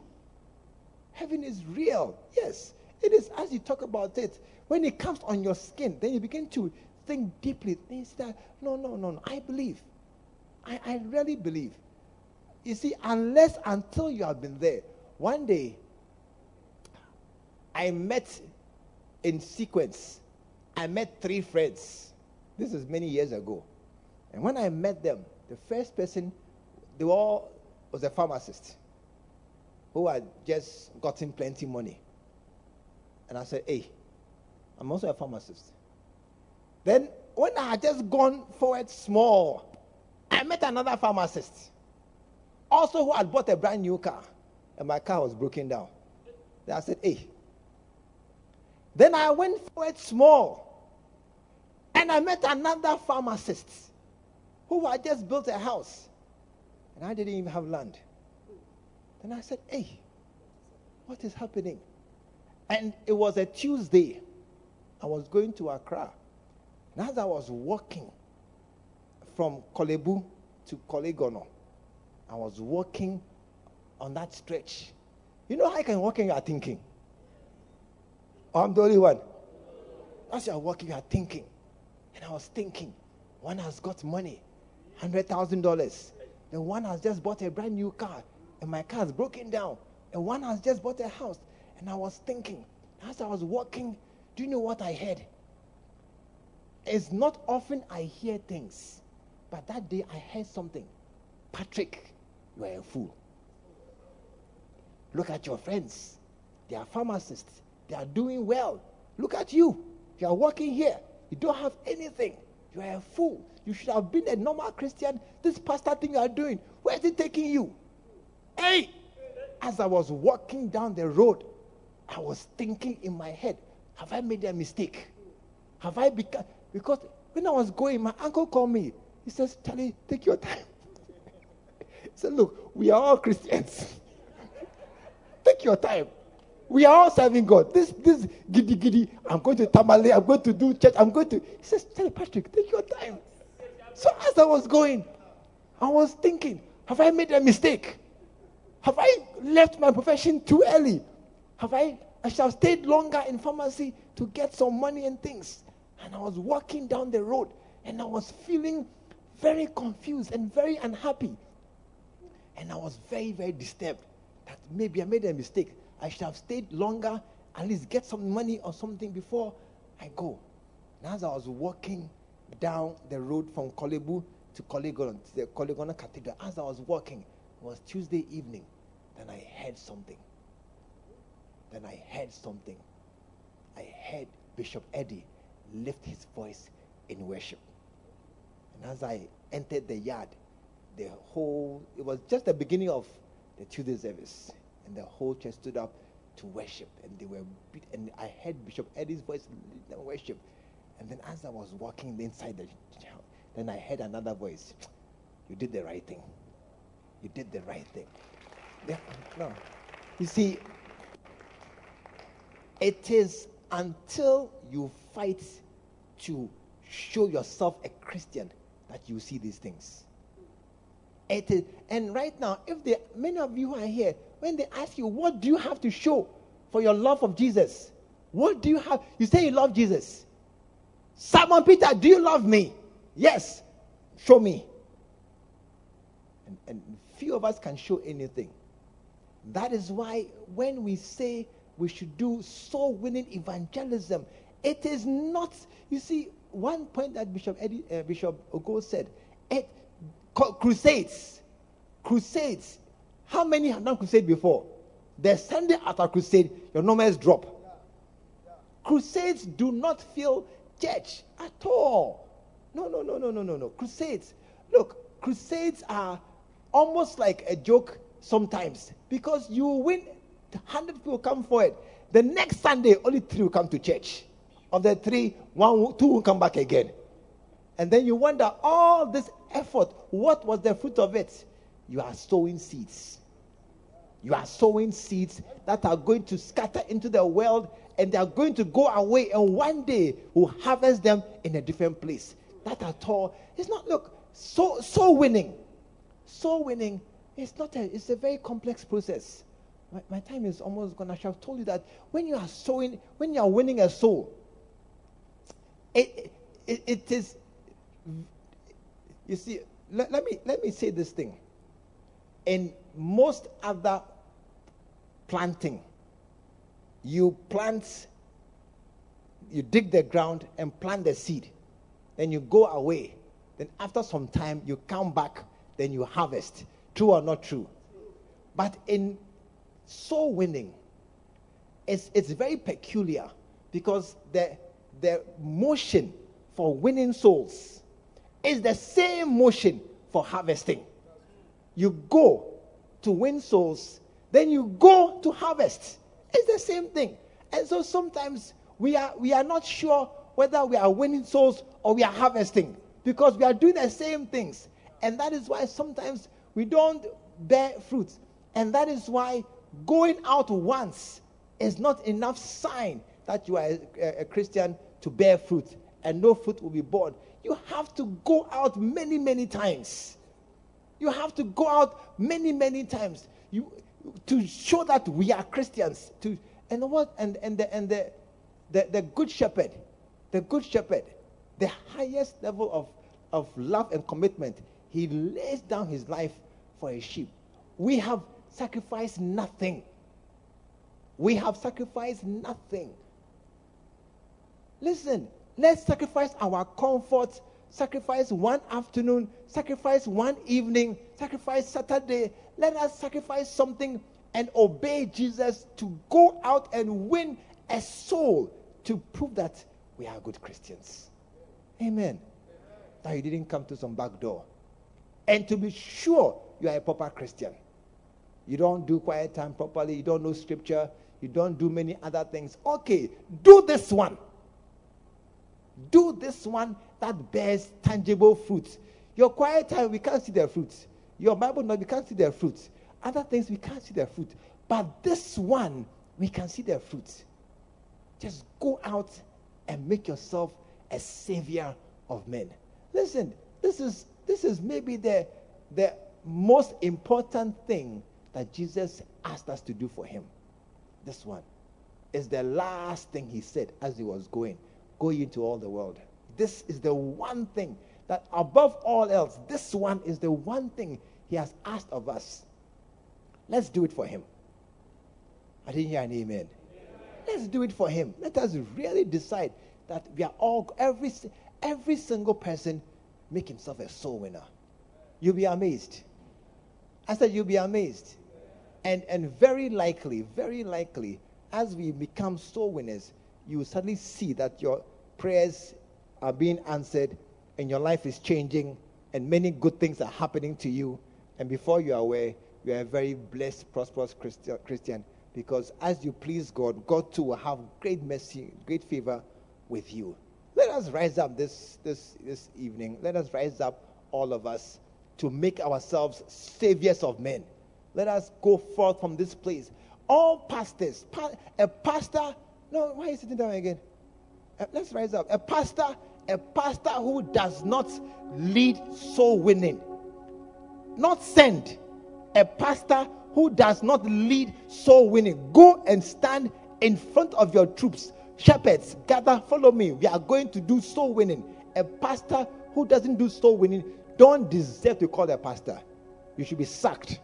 Heaven is real. Yes, it is as you talk about it. When it comes on your skin, then you begin to think deeply. You say, No, no, no, no. I believe. I, I really believe. You see, unless until you have been there, one day I met in sequence, I met three friends. This is many years ago. And when I met them, the first person, they all was a pharmacist who had just gotten plenty money. And I said, Hey, I'm also a pharmacist. Then, when I had just gone forward small, I met another pharmacist, also who had bought a brand new car, and my car was broken down. Then I said, Hey. Then I went for forward small, and I met another pharmacist who had just built a house, and I didn't even have land. Then I said, Hey, what is happening? And it was a Tuesday. I was going to Accra. And as I was walking from Korle Bu to Korle Gonno, I was walking on that stretch. You know how I can walk and you are thinking? I'm the only one. As you are walking, you are thinking. And I was thinking, one has got money, $100,000. The one has just bought a brand new car, and my car is broken down. And one has just bought a house. And I was thinking, as I was walking, do you know what I heard? It's not often I hear things, but that day I heard something. Patrick, you are a fool. Look at your friends. They are pharmacists. They are doing well. Look at you. You are working here. You don't have anything. You are a fool. You should have been a normal Christian. This pastor thing you are doing, where is it taking you? Hey! As I was walking down the road, I was thinking in my head, have I made a mistake? Have I become. Because when I was going, my uncle called me. He says, Charlie, take your time. Said, Look, we are all Christians. take your time. We are all serving God. This, this giddy giddy, I'm going to Tamale, I'm going to do church, I'm going to. He says, Charlie Patrick, take your time. So as I was going, I was thinking, have I made a mistake? Have I left my profession too early? Have I, I should have stayed longer in pharmacy to get some money and things. And I was walking down the road and I was feeling very confused and very unhappy. And I was very, very disturbed that maybe I made a mistake. I should have stayed longer, at least get some money or something before I go. And as I was walking down the road from Korle Bu to Korle Gonno, to the Korle Gonno Cathedral, as I was walking, it was Tuesday evening, then I heard something. Then I heard something. I heard Bishop Eddie lift his voice in worship. And as I entered the yard, the whole, it was just the beginning of the Tuesday service. And the whole church stood up to worship. And they were, beat, and I heard Bishop Eddie's voice in worship. And then as I was walking inside the house, then I heard another voice. You did the right thing. You did the right thing. Yeah, no. You see, it is until you fight to show yourself a Christian that you see these things. It is, and right now, if they, many of you are here, when they ask you, what do you have to show for your love of Jesus? What do you have? You say you love Jesus. Simon Peter, do you love me? Yes. Show me. And, and few of us can show anything. That is why when we say we should do soul winning evangelism. It is not, you see, one point that Bishop Eddie, uh, Bishop Ogo said, it, crusades, crusades. How many have done crusade before? The Sunday after crusade, your numbers drop. Crusades do not fill church at all. No, no, no, no, no, no, no. Crusades. Look, crusades are almost like a joke sometimes because you win 100 people come forward. The next Sunday, only three will come to church. Of the three, one, two will come back again. And then you wonder, all this effort, what was the fruit of it? You are sowing seeds. You are sowing seeds that are going to scatter into the world and they are going to go away. And one day we'll harvest them in a different place. That at all is not, look, so, so winning. So winning is not a, it's a very complex process. My, my time is almost gone. I should have told you that when you are sowing, when you are winning a soul, it, it, it is, you see, let, let, me, let me say this thing. In most other planting, you plant, you dig the ground and plant the seed. Then you go away. Then after some time, you come back, then you harvest. True or not true? But in soul winning, it's, it's very peculiar because the, the motion for winning souls is the same motion for harvesting. You go to win souls, then you go to harvest. It's the same thing. And so sometimes we are, we are not sure whether we are winning souls or we are harvesting because we are doing the same things. And that is why sometimes we don't bear fruit. And that is why going out once is not enough sign that you are a, a, Christian to bear fruit and no fruit will be born. You have to go out many, many times. You have to go out many, many times. You to show that we are Christians. To and what and and the and the the, the good shepherd, the good shepherd, the highest level of, of love and commitment, he lays down his life for a sheep. We have sacrificed nothing. We have sacrificed nothing. Listen, let's sacrifice our comfort, sacrifice one afternoon, sacrifice one evening, sacrifice Saturday. Let us sacrifice something and obey Jesus to go out and win a soul to prove that we are good Christians. Amen. That you didn't come to some back door. And to be sure you are a proper Christian. You don't do quiet time properly, you don't know scripture, you don't do many other things. Okay, do this one. Do this one that bears tangible fruits. Your quiet time, we can't see their fruits. Your Bible, no, we can't see their fruits. Other things, we can't see their fruit. But this one, we can see their fruit. Just go out and make yourself a savior of men. Listen, this is this is maybe the the most important thing that Jesus asked us to do for him. This one is the last thing he said as he was going. Go into all the world. This is the one thing that above all else, this one is the one thing he has asked of us. Let's do it for him. I didn't hear an amen. Let's do it for him. Let us really decide that we are all, every, every single person, make himself a soul winner. You'll be amazed. I said, you'll be amazed. And, and very likely, very likely, as we become soul winners, you suddenly see that your prayers are being answered and your life is changing and many good things are happening to you. And before you are aware, you are a very blessed, prosperous Christian because as you please God, God too will have great mercy, great favor with you. Let us rise up this, this, this evening. Let us rise up, all of us, to make ourselves saviors of men. Let us go forth from this place. All pastors, pa- a pastor, no, why are you sitting down again? Uh, let's rise up. A pastor, a pastor who does not lead soul winning, not send. A pastor who does not lead soul winning. Go and stand in front of your troops. Shepherds, gather, follow me. We are going to do soul winning. A pastor who doesn't do soul winning don't deserve to call a pastor. You should be sacked.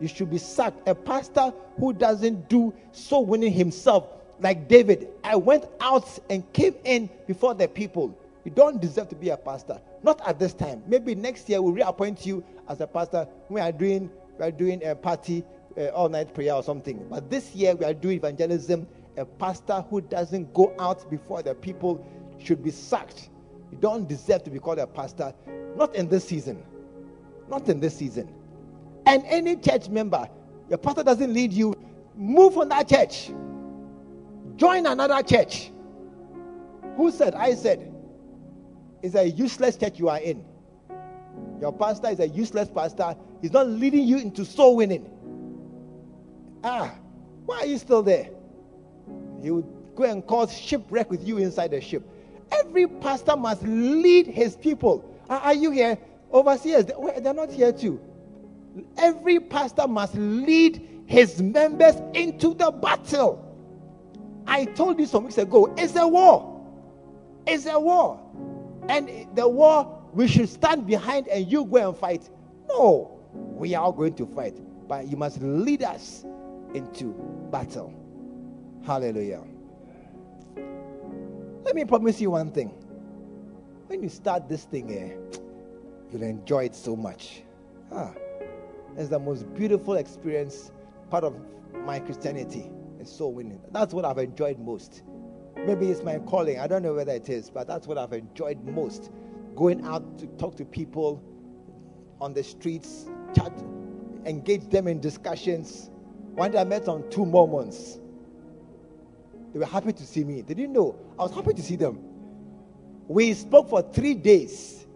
You should be sacked. A pastor who doesn't do soul winning himself, like David. I went out and came in before the people. You don't deserve to be a pastor. Not at this time. Maybe next year we'll reappoint you as a pastor. We are doing we are doing a party uh, all night prayer or something. But this year we are doing evangelism. A pastor who doesn't go out before the people should be sacked. You don't deserve to be called a pastor. Not in this season. Not in this season. And any church member, your pastor doesn't lead you, move from that church. Join another church. Who said? I said. It's a useless church you are in. Your pastor is a useless pastor. He's not leading you into soul winning. Ah, why are you still there? He would go and cause shipwreck with you inside the ship. Every pastor must lead his people. Are, are you here? Overseers, they- they're not here too. Every pastor must lead his members into the battle. I told you some weeks ago, it's a war. It's a war. And the war, we should stand behind and you go and fight. No, we are going to fight. But you must lead us into battle. Hallelujah. Let me promise you one thing. When you start this thing, eh, you'll enjoy it so much. Ah, it's the most beautiful experience, part of my Christianity. It's so winning. That's what I've enjoyed most. Maybe it's my calling. I don't know whether it is, but that's what I've enjoyed most. Going out to talk to people on the streets, chat, engage them in discussions. One day I met some two Mormons. They were happy to see me. They didn't know. I was happy to see them. We spoke for three days.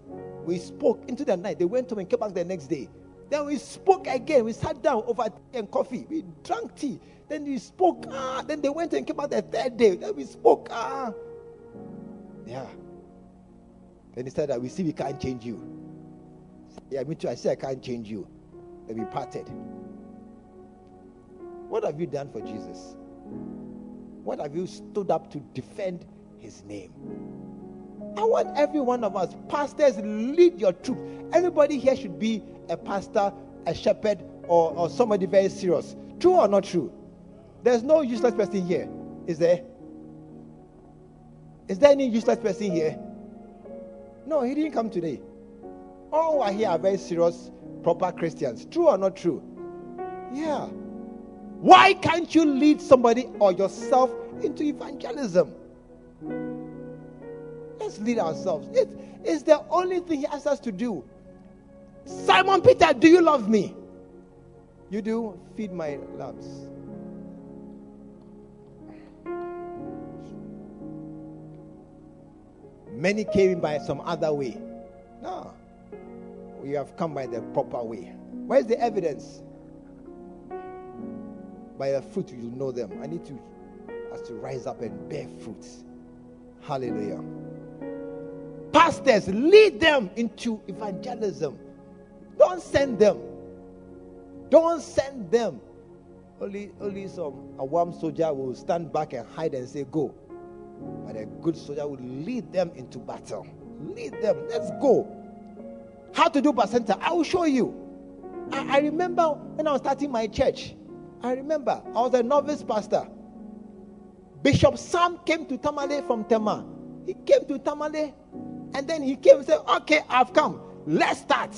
We spoke into the night. They went home and came back the next day. Then we spoke again. We sat down over tea and coffee. We drank tea. Then we spoke. Ah, then they went and came out the third day. Then we spoke. Ah, yeah. Then he said that we see we can't change you. Yeah, me too. I said I can't change you. Then we parted. What have you done for Jesus? What have you stood up to defend his name? I want every one of us, pastors, lead your troops. Everybody here should be a pastor, a shepherd, or, or somebody very serious. True or not true? There's no useless person here. Is there? Is there any useless person here? No, he didn't come today. All who are here are very serious, proper Christians. True or not true? Yeah. Why can't you lead somebody or yourself into evangelism? Let's lead ourselves. It is the only thing he asks us to do. Simon Peter, do you love me? You do? Feed my lambs. Many came by some other way. No. We have come by the proper way. Where's the evidence? By the fruit you know them. I need to us to rise up and bear fruits. Hallelujah. Pastors, lead them into evangelism. Don't send them. Don't send them. Only, only some a warm soldier will stand back and hide and say, Go. But a good soldier will lead them into battle. Lead them. Let's go. How to do Bacenta? I will show you. I, I remember when I was starting my church. I remember I was a novice pastor. Bishop Sam came to Tamale from Tema. He came to Tamale and then he came and said, Okay, I've come. Let's start.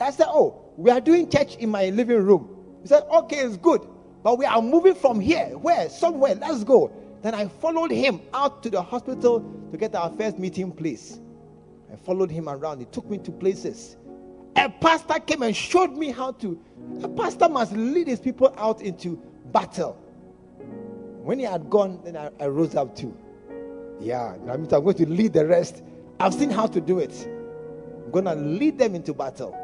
I said, Oh, we are doing church in my living room. He said, Okay, it's good. But we are moving from here. Where? Somewhere. Let's go. Then I followed him out to the hospital to get our first meeting place. I followed him around. He took me to places. A pastor came and showed me how to. A pastor must lead his people out into battle. When he had gone, then I, I rose up too. Yeah, I'm going to lead the rest. I've seen how to do it. I'm going to lead them into battle.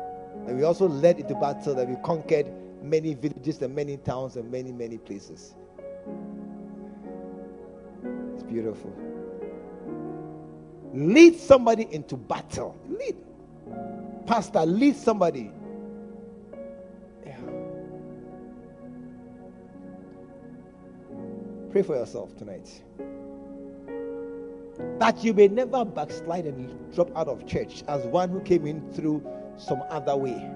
And we also led into battle that we conquered many villages and many towns and many, many places. Beautiful. Lead somebody into battle. Lead. Pastor, lead somebody. Yeah. Pray for yourself tonight. That you may never backslide and drop out of church as one who came in through some other way.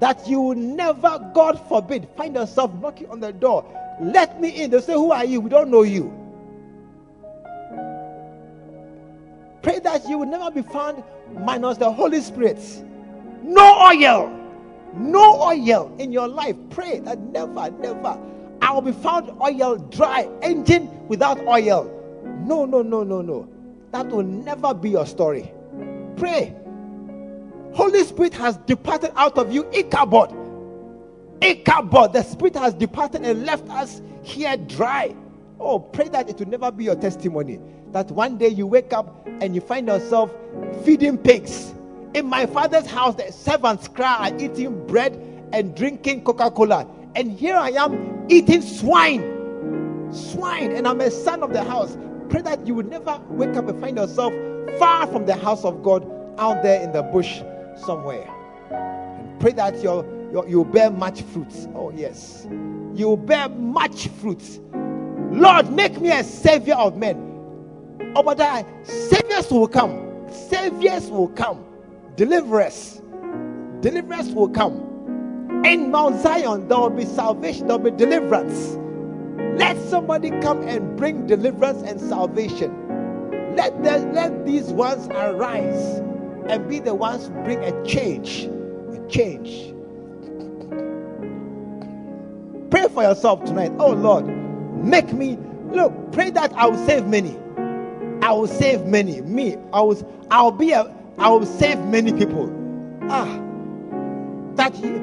That you will never, God forbid, find yourself knocking on the door. Let me in. They say, Who are you? We don't know you. Pray that you will never be found minus the Holy Spirit. No oil. No oil in your life. Pray that never, never. I will be found oil dry, engine without oil. No, no, no, no, no. That will never be your story. Pray. Holy Spirit has departed out of you. Ichabod. Ichabod. The Spirit has departed and left us here dry. Oh, pray that it will never be your testimony. That one day you wake up and you find yourself feeding pigs. In my father's house, the servants cry are eating bread and drinking Coca Cola. And here I am eating swine. Swine. And I'm a son of the house. Pray that you will never wake up and find yourself far from the house of God out there in the bush somewhere and pray that you you bear much fruits. Oh, yes. you'll bear much fruits. Lord, make me a savior of men. But saviors will come. Saviors will come. Deliverers. Deliverers will come. In Mount Zion, there will be salvation, there will be deliverance. Let somebody come and bring deliverance and salvation. Let, the, let these ones arise and be the ones who bring a change. A change. Pray for yourself tonight. Oh Lord, make me look, pray that I will save many. I will save many. Me, I will I'll be a I will save many people. Ah that he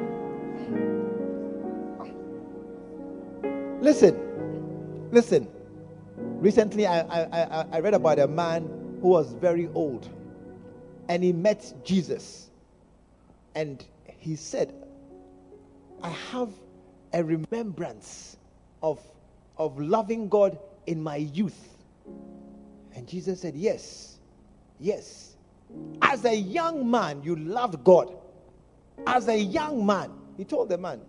listen listen recently I, I, I read about a man who was very old and he met jesus and he said i have a remembrance of, of loving God in my youth? And Jesus said, Yes, yes. As a young man, you loved God. As a young man, he told the man,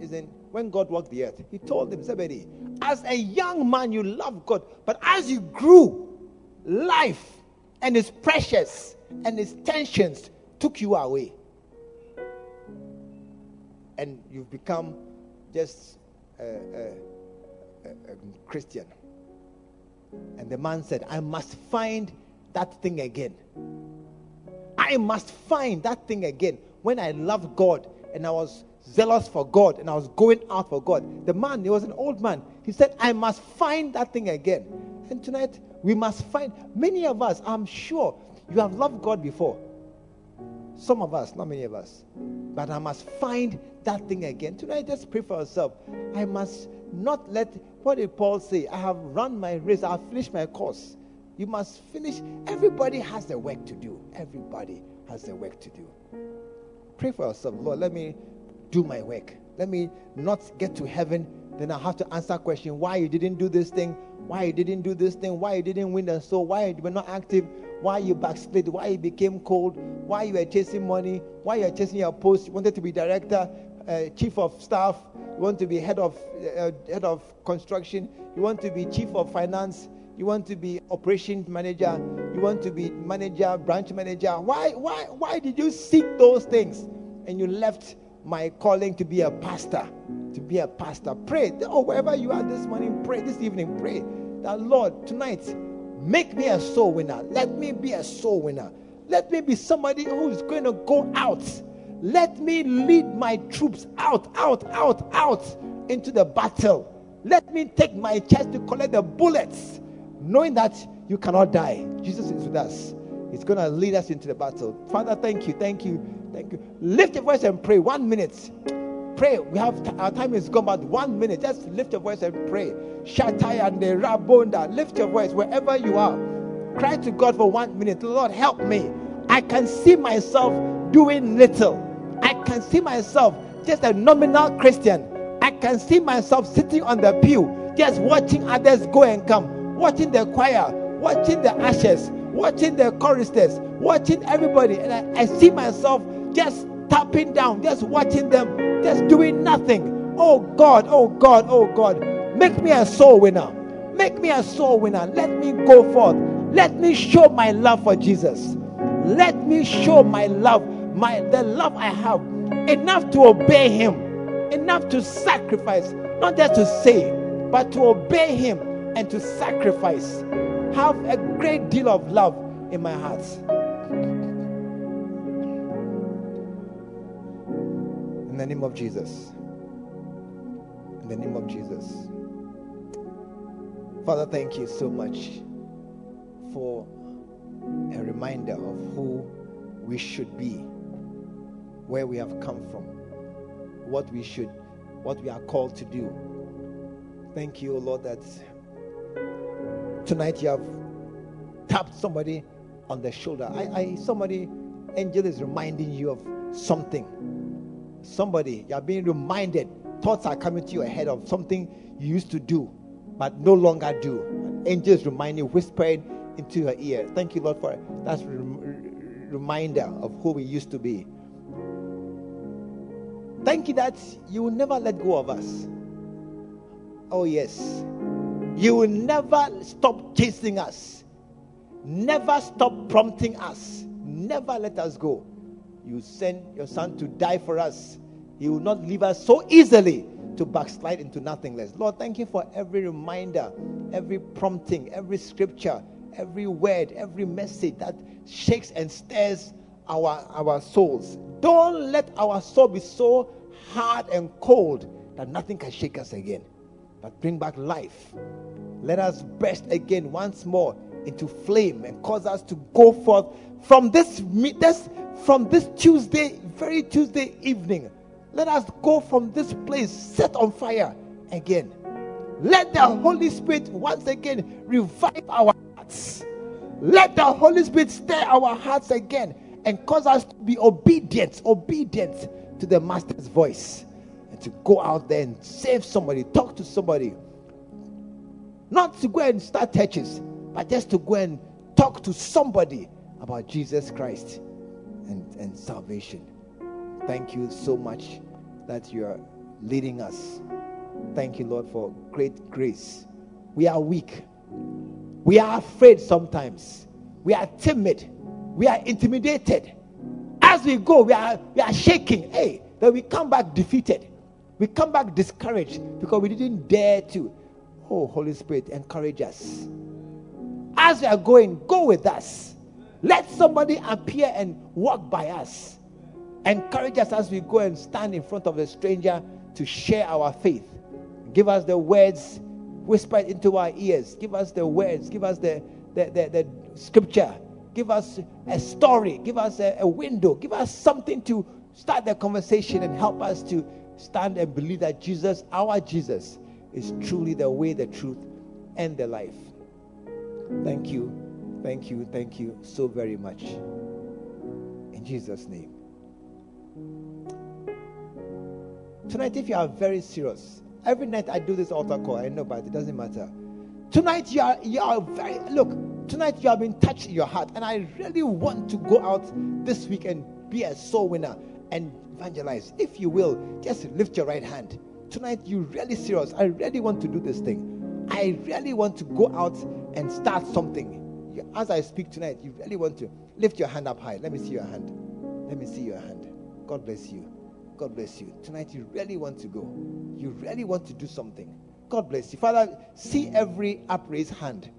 isn't when God walked the earth, he told him, Zebedee, as a young man, you loved God, but as you grew, life and its pressures and its tensions took you away. And you've become just a, a, a Christian. And the man said, I must find that thing again. I must find that thing again. When I loved God and I was zealous for God and I was going out for God. The man, he was an old man. He said, I must find that thing again. And tonight, we must find, many of us, I'm sure, you have loved God before. Some of us, not many of us. But I must find that thing again. Tonight, just pray for yourself. I must not let, what did Paul say? I have run my race, I have finished my course. You must finish. Everybody has the work to do. Everybody has the work to do. Pray for yourself. Lord, let me do my work. Let me not get to heaven. Then I have to answer question why you didn't do this thing, why you didn't do this thing, why you didn't win the soul, why you were not active, why you backslid, why you became cold, why you were chasing money, why you were chasing your post, you wanted to be director, uh, chief of staff, you want to be head of uh, head of construction, you want to be chief of finance, you want to be operations manager, you want to be manager, branch manager. Why, why, why did you seek those things and you left my calling to be a pastor? To be a pastor. Pray. Oh, wherever you are this morning, pray. This evening, pray that Lord, tonight, Make me a soul winner. Let me be a soul winner. Let me be somebody who's going to go out. Let me lead my troops out, out, out, out into the battle. Let me take my chest to collect the bullets, knowing that you cannot die. Jesus is with us. He's going to lead us into the battle. Father, thank you, thank you, thank you. Lift your voice and pray. One minute. Pray. We have our time is gone, but one minute. Just lift your voice and pray. Shatai and the Rabonda. Lift your voice wherever you are. Cry to God for one minute. Lord, help me. I can see myself doing little. I can see myself just a nominal Christian. I can see myself sitting on the pew, just watching others go and come, watching the choir, watching the ashes, watching the choristers, watching everybody. And I, I see myself just tapping down, just watching them, just doing nothing. Oh God, oh God, oh God, make me a soul winner. Make me a soul winner. Let me go forth. Let me show my love for Jesus. Let me show my love, my the love I have, enough to obey Him, enough to sacrifice, not just to say, but to obey Him and to sacrifice. Have a great deal of love in my heart. In the name of Jesus. In the name of Jesus. Father, thank you so much for a reminder of who we should be, where we have come from, what we should, what we are called to do. Thank you, Lord, that tonight you have tapped somebody on the shoulder. I, I somebody, angel is reminding you of something Somebody, you are being reminded. Thoughts are coming to you ahead of something you used to do, but no longer do. Angels remind you, whispering into your ear. Thank you, Lord, for that reminder of who we used to be. Thank you that you will never let go of us. Oh, yes. You will never stop chasing us, never stop prompting us, never let us go. You send your son to die for us. He will not leave us so easily to backslide into nothingness. Lord, thank you for every reminder, every prompting, every scripture, every word, every message that shakes and stirs our, our souls. Don't let our soul be so hard and cold that nothing can shake us again, but bring back life. Let us burst again once more into flame and cause us to go forth from this, this from this Tuesday, very Tuesday evening. Let us go from this place set on fire again. Let the Holy Spirit once again revive our hearts. Let the Holy Spirit stir our hearts again and cause us to be obedient, obedient to the Master's voice and to go out there and save somebody, talk to somebody. Not to go and start churches, but just to go and talk to somebody about Jesus Christ and, and salvation. Thank you so much that you are leading us. Thank you, Lord, for great grace. We are weak. We are afraid sometimes. We are timid. We are intimidated. As we go, we are, we are shaking. Hey, then we come back defeated. We come back discouraged because we didn't dare to. Oh, Holy Spirit, encourage us. As we are going, go with us. Let somebody appear and walk by us. Encourage us as we go and stand in front of a stranger to share our faith. Give us the words whispered into our ears. Give us the words. Give us the, the, the, the scripture. Give us a story. Give us a, a window. Give us something to start the conversation and help us to stand and believe that Jesus, our Jesus, is truly the way, the truth, and the life. Thank you. Thank you. Thank you so very much. In Jesus' name. Tonight, if you are very serious, every night I do this altar call, I know, but it doesn't matter. Tonight you are you are very look, tonight you have been touched in your heart, and I really want to go out this week and be a soul winner and evangelize. If you will, just lift your right hand. Tonight you really serious. I really want to do this thing. I really want to go out and start something. As I speak tonight, you really want to lift your hand up high. Let me see your hand. Let me see your hand. God bless you. God bless you. Tonight you really want to go. You really want to do something. God bless you. Father, see every upraised hand.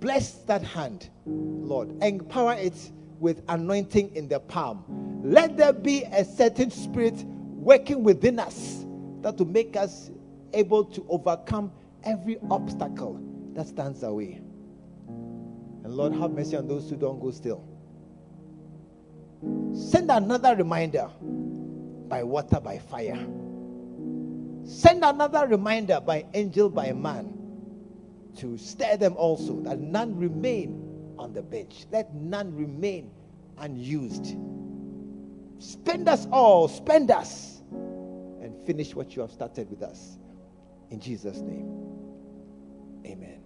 Bless that hand, Lord. Empower it with anointing in the palm. Let there be a certain spirit working within us that will make us able to overcome every obstacle that stands away. And Lord, have mercy on those who don't go still. Send another reminder by water, by fire. Send another reminder by angel, by man to stir them also, that none remain on the bench. Let none remain unused. Spend us all, spend us, and finish what you have started with us. In Jesus' name, amen.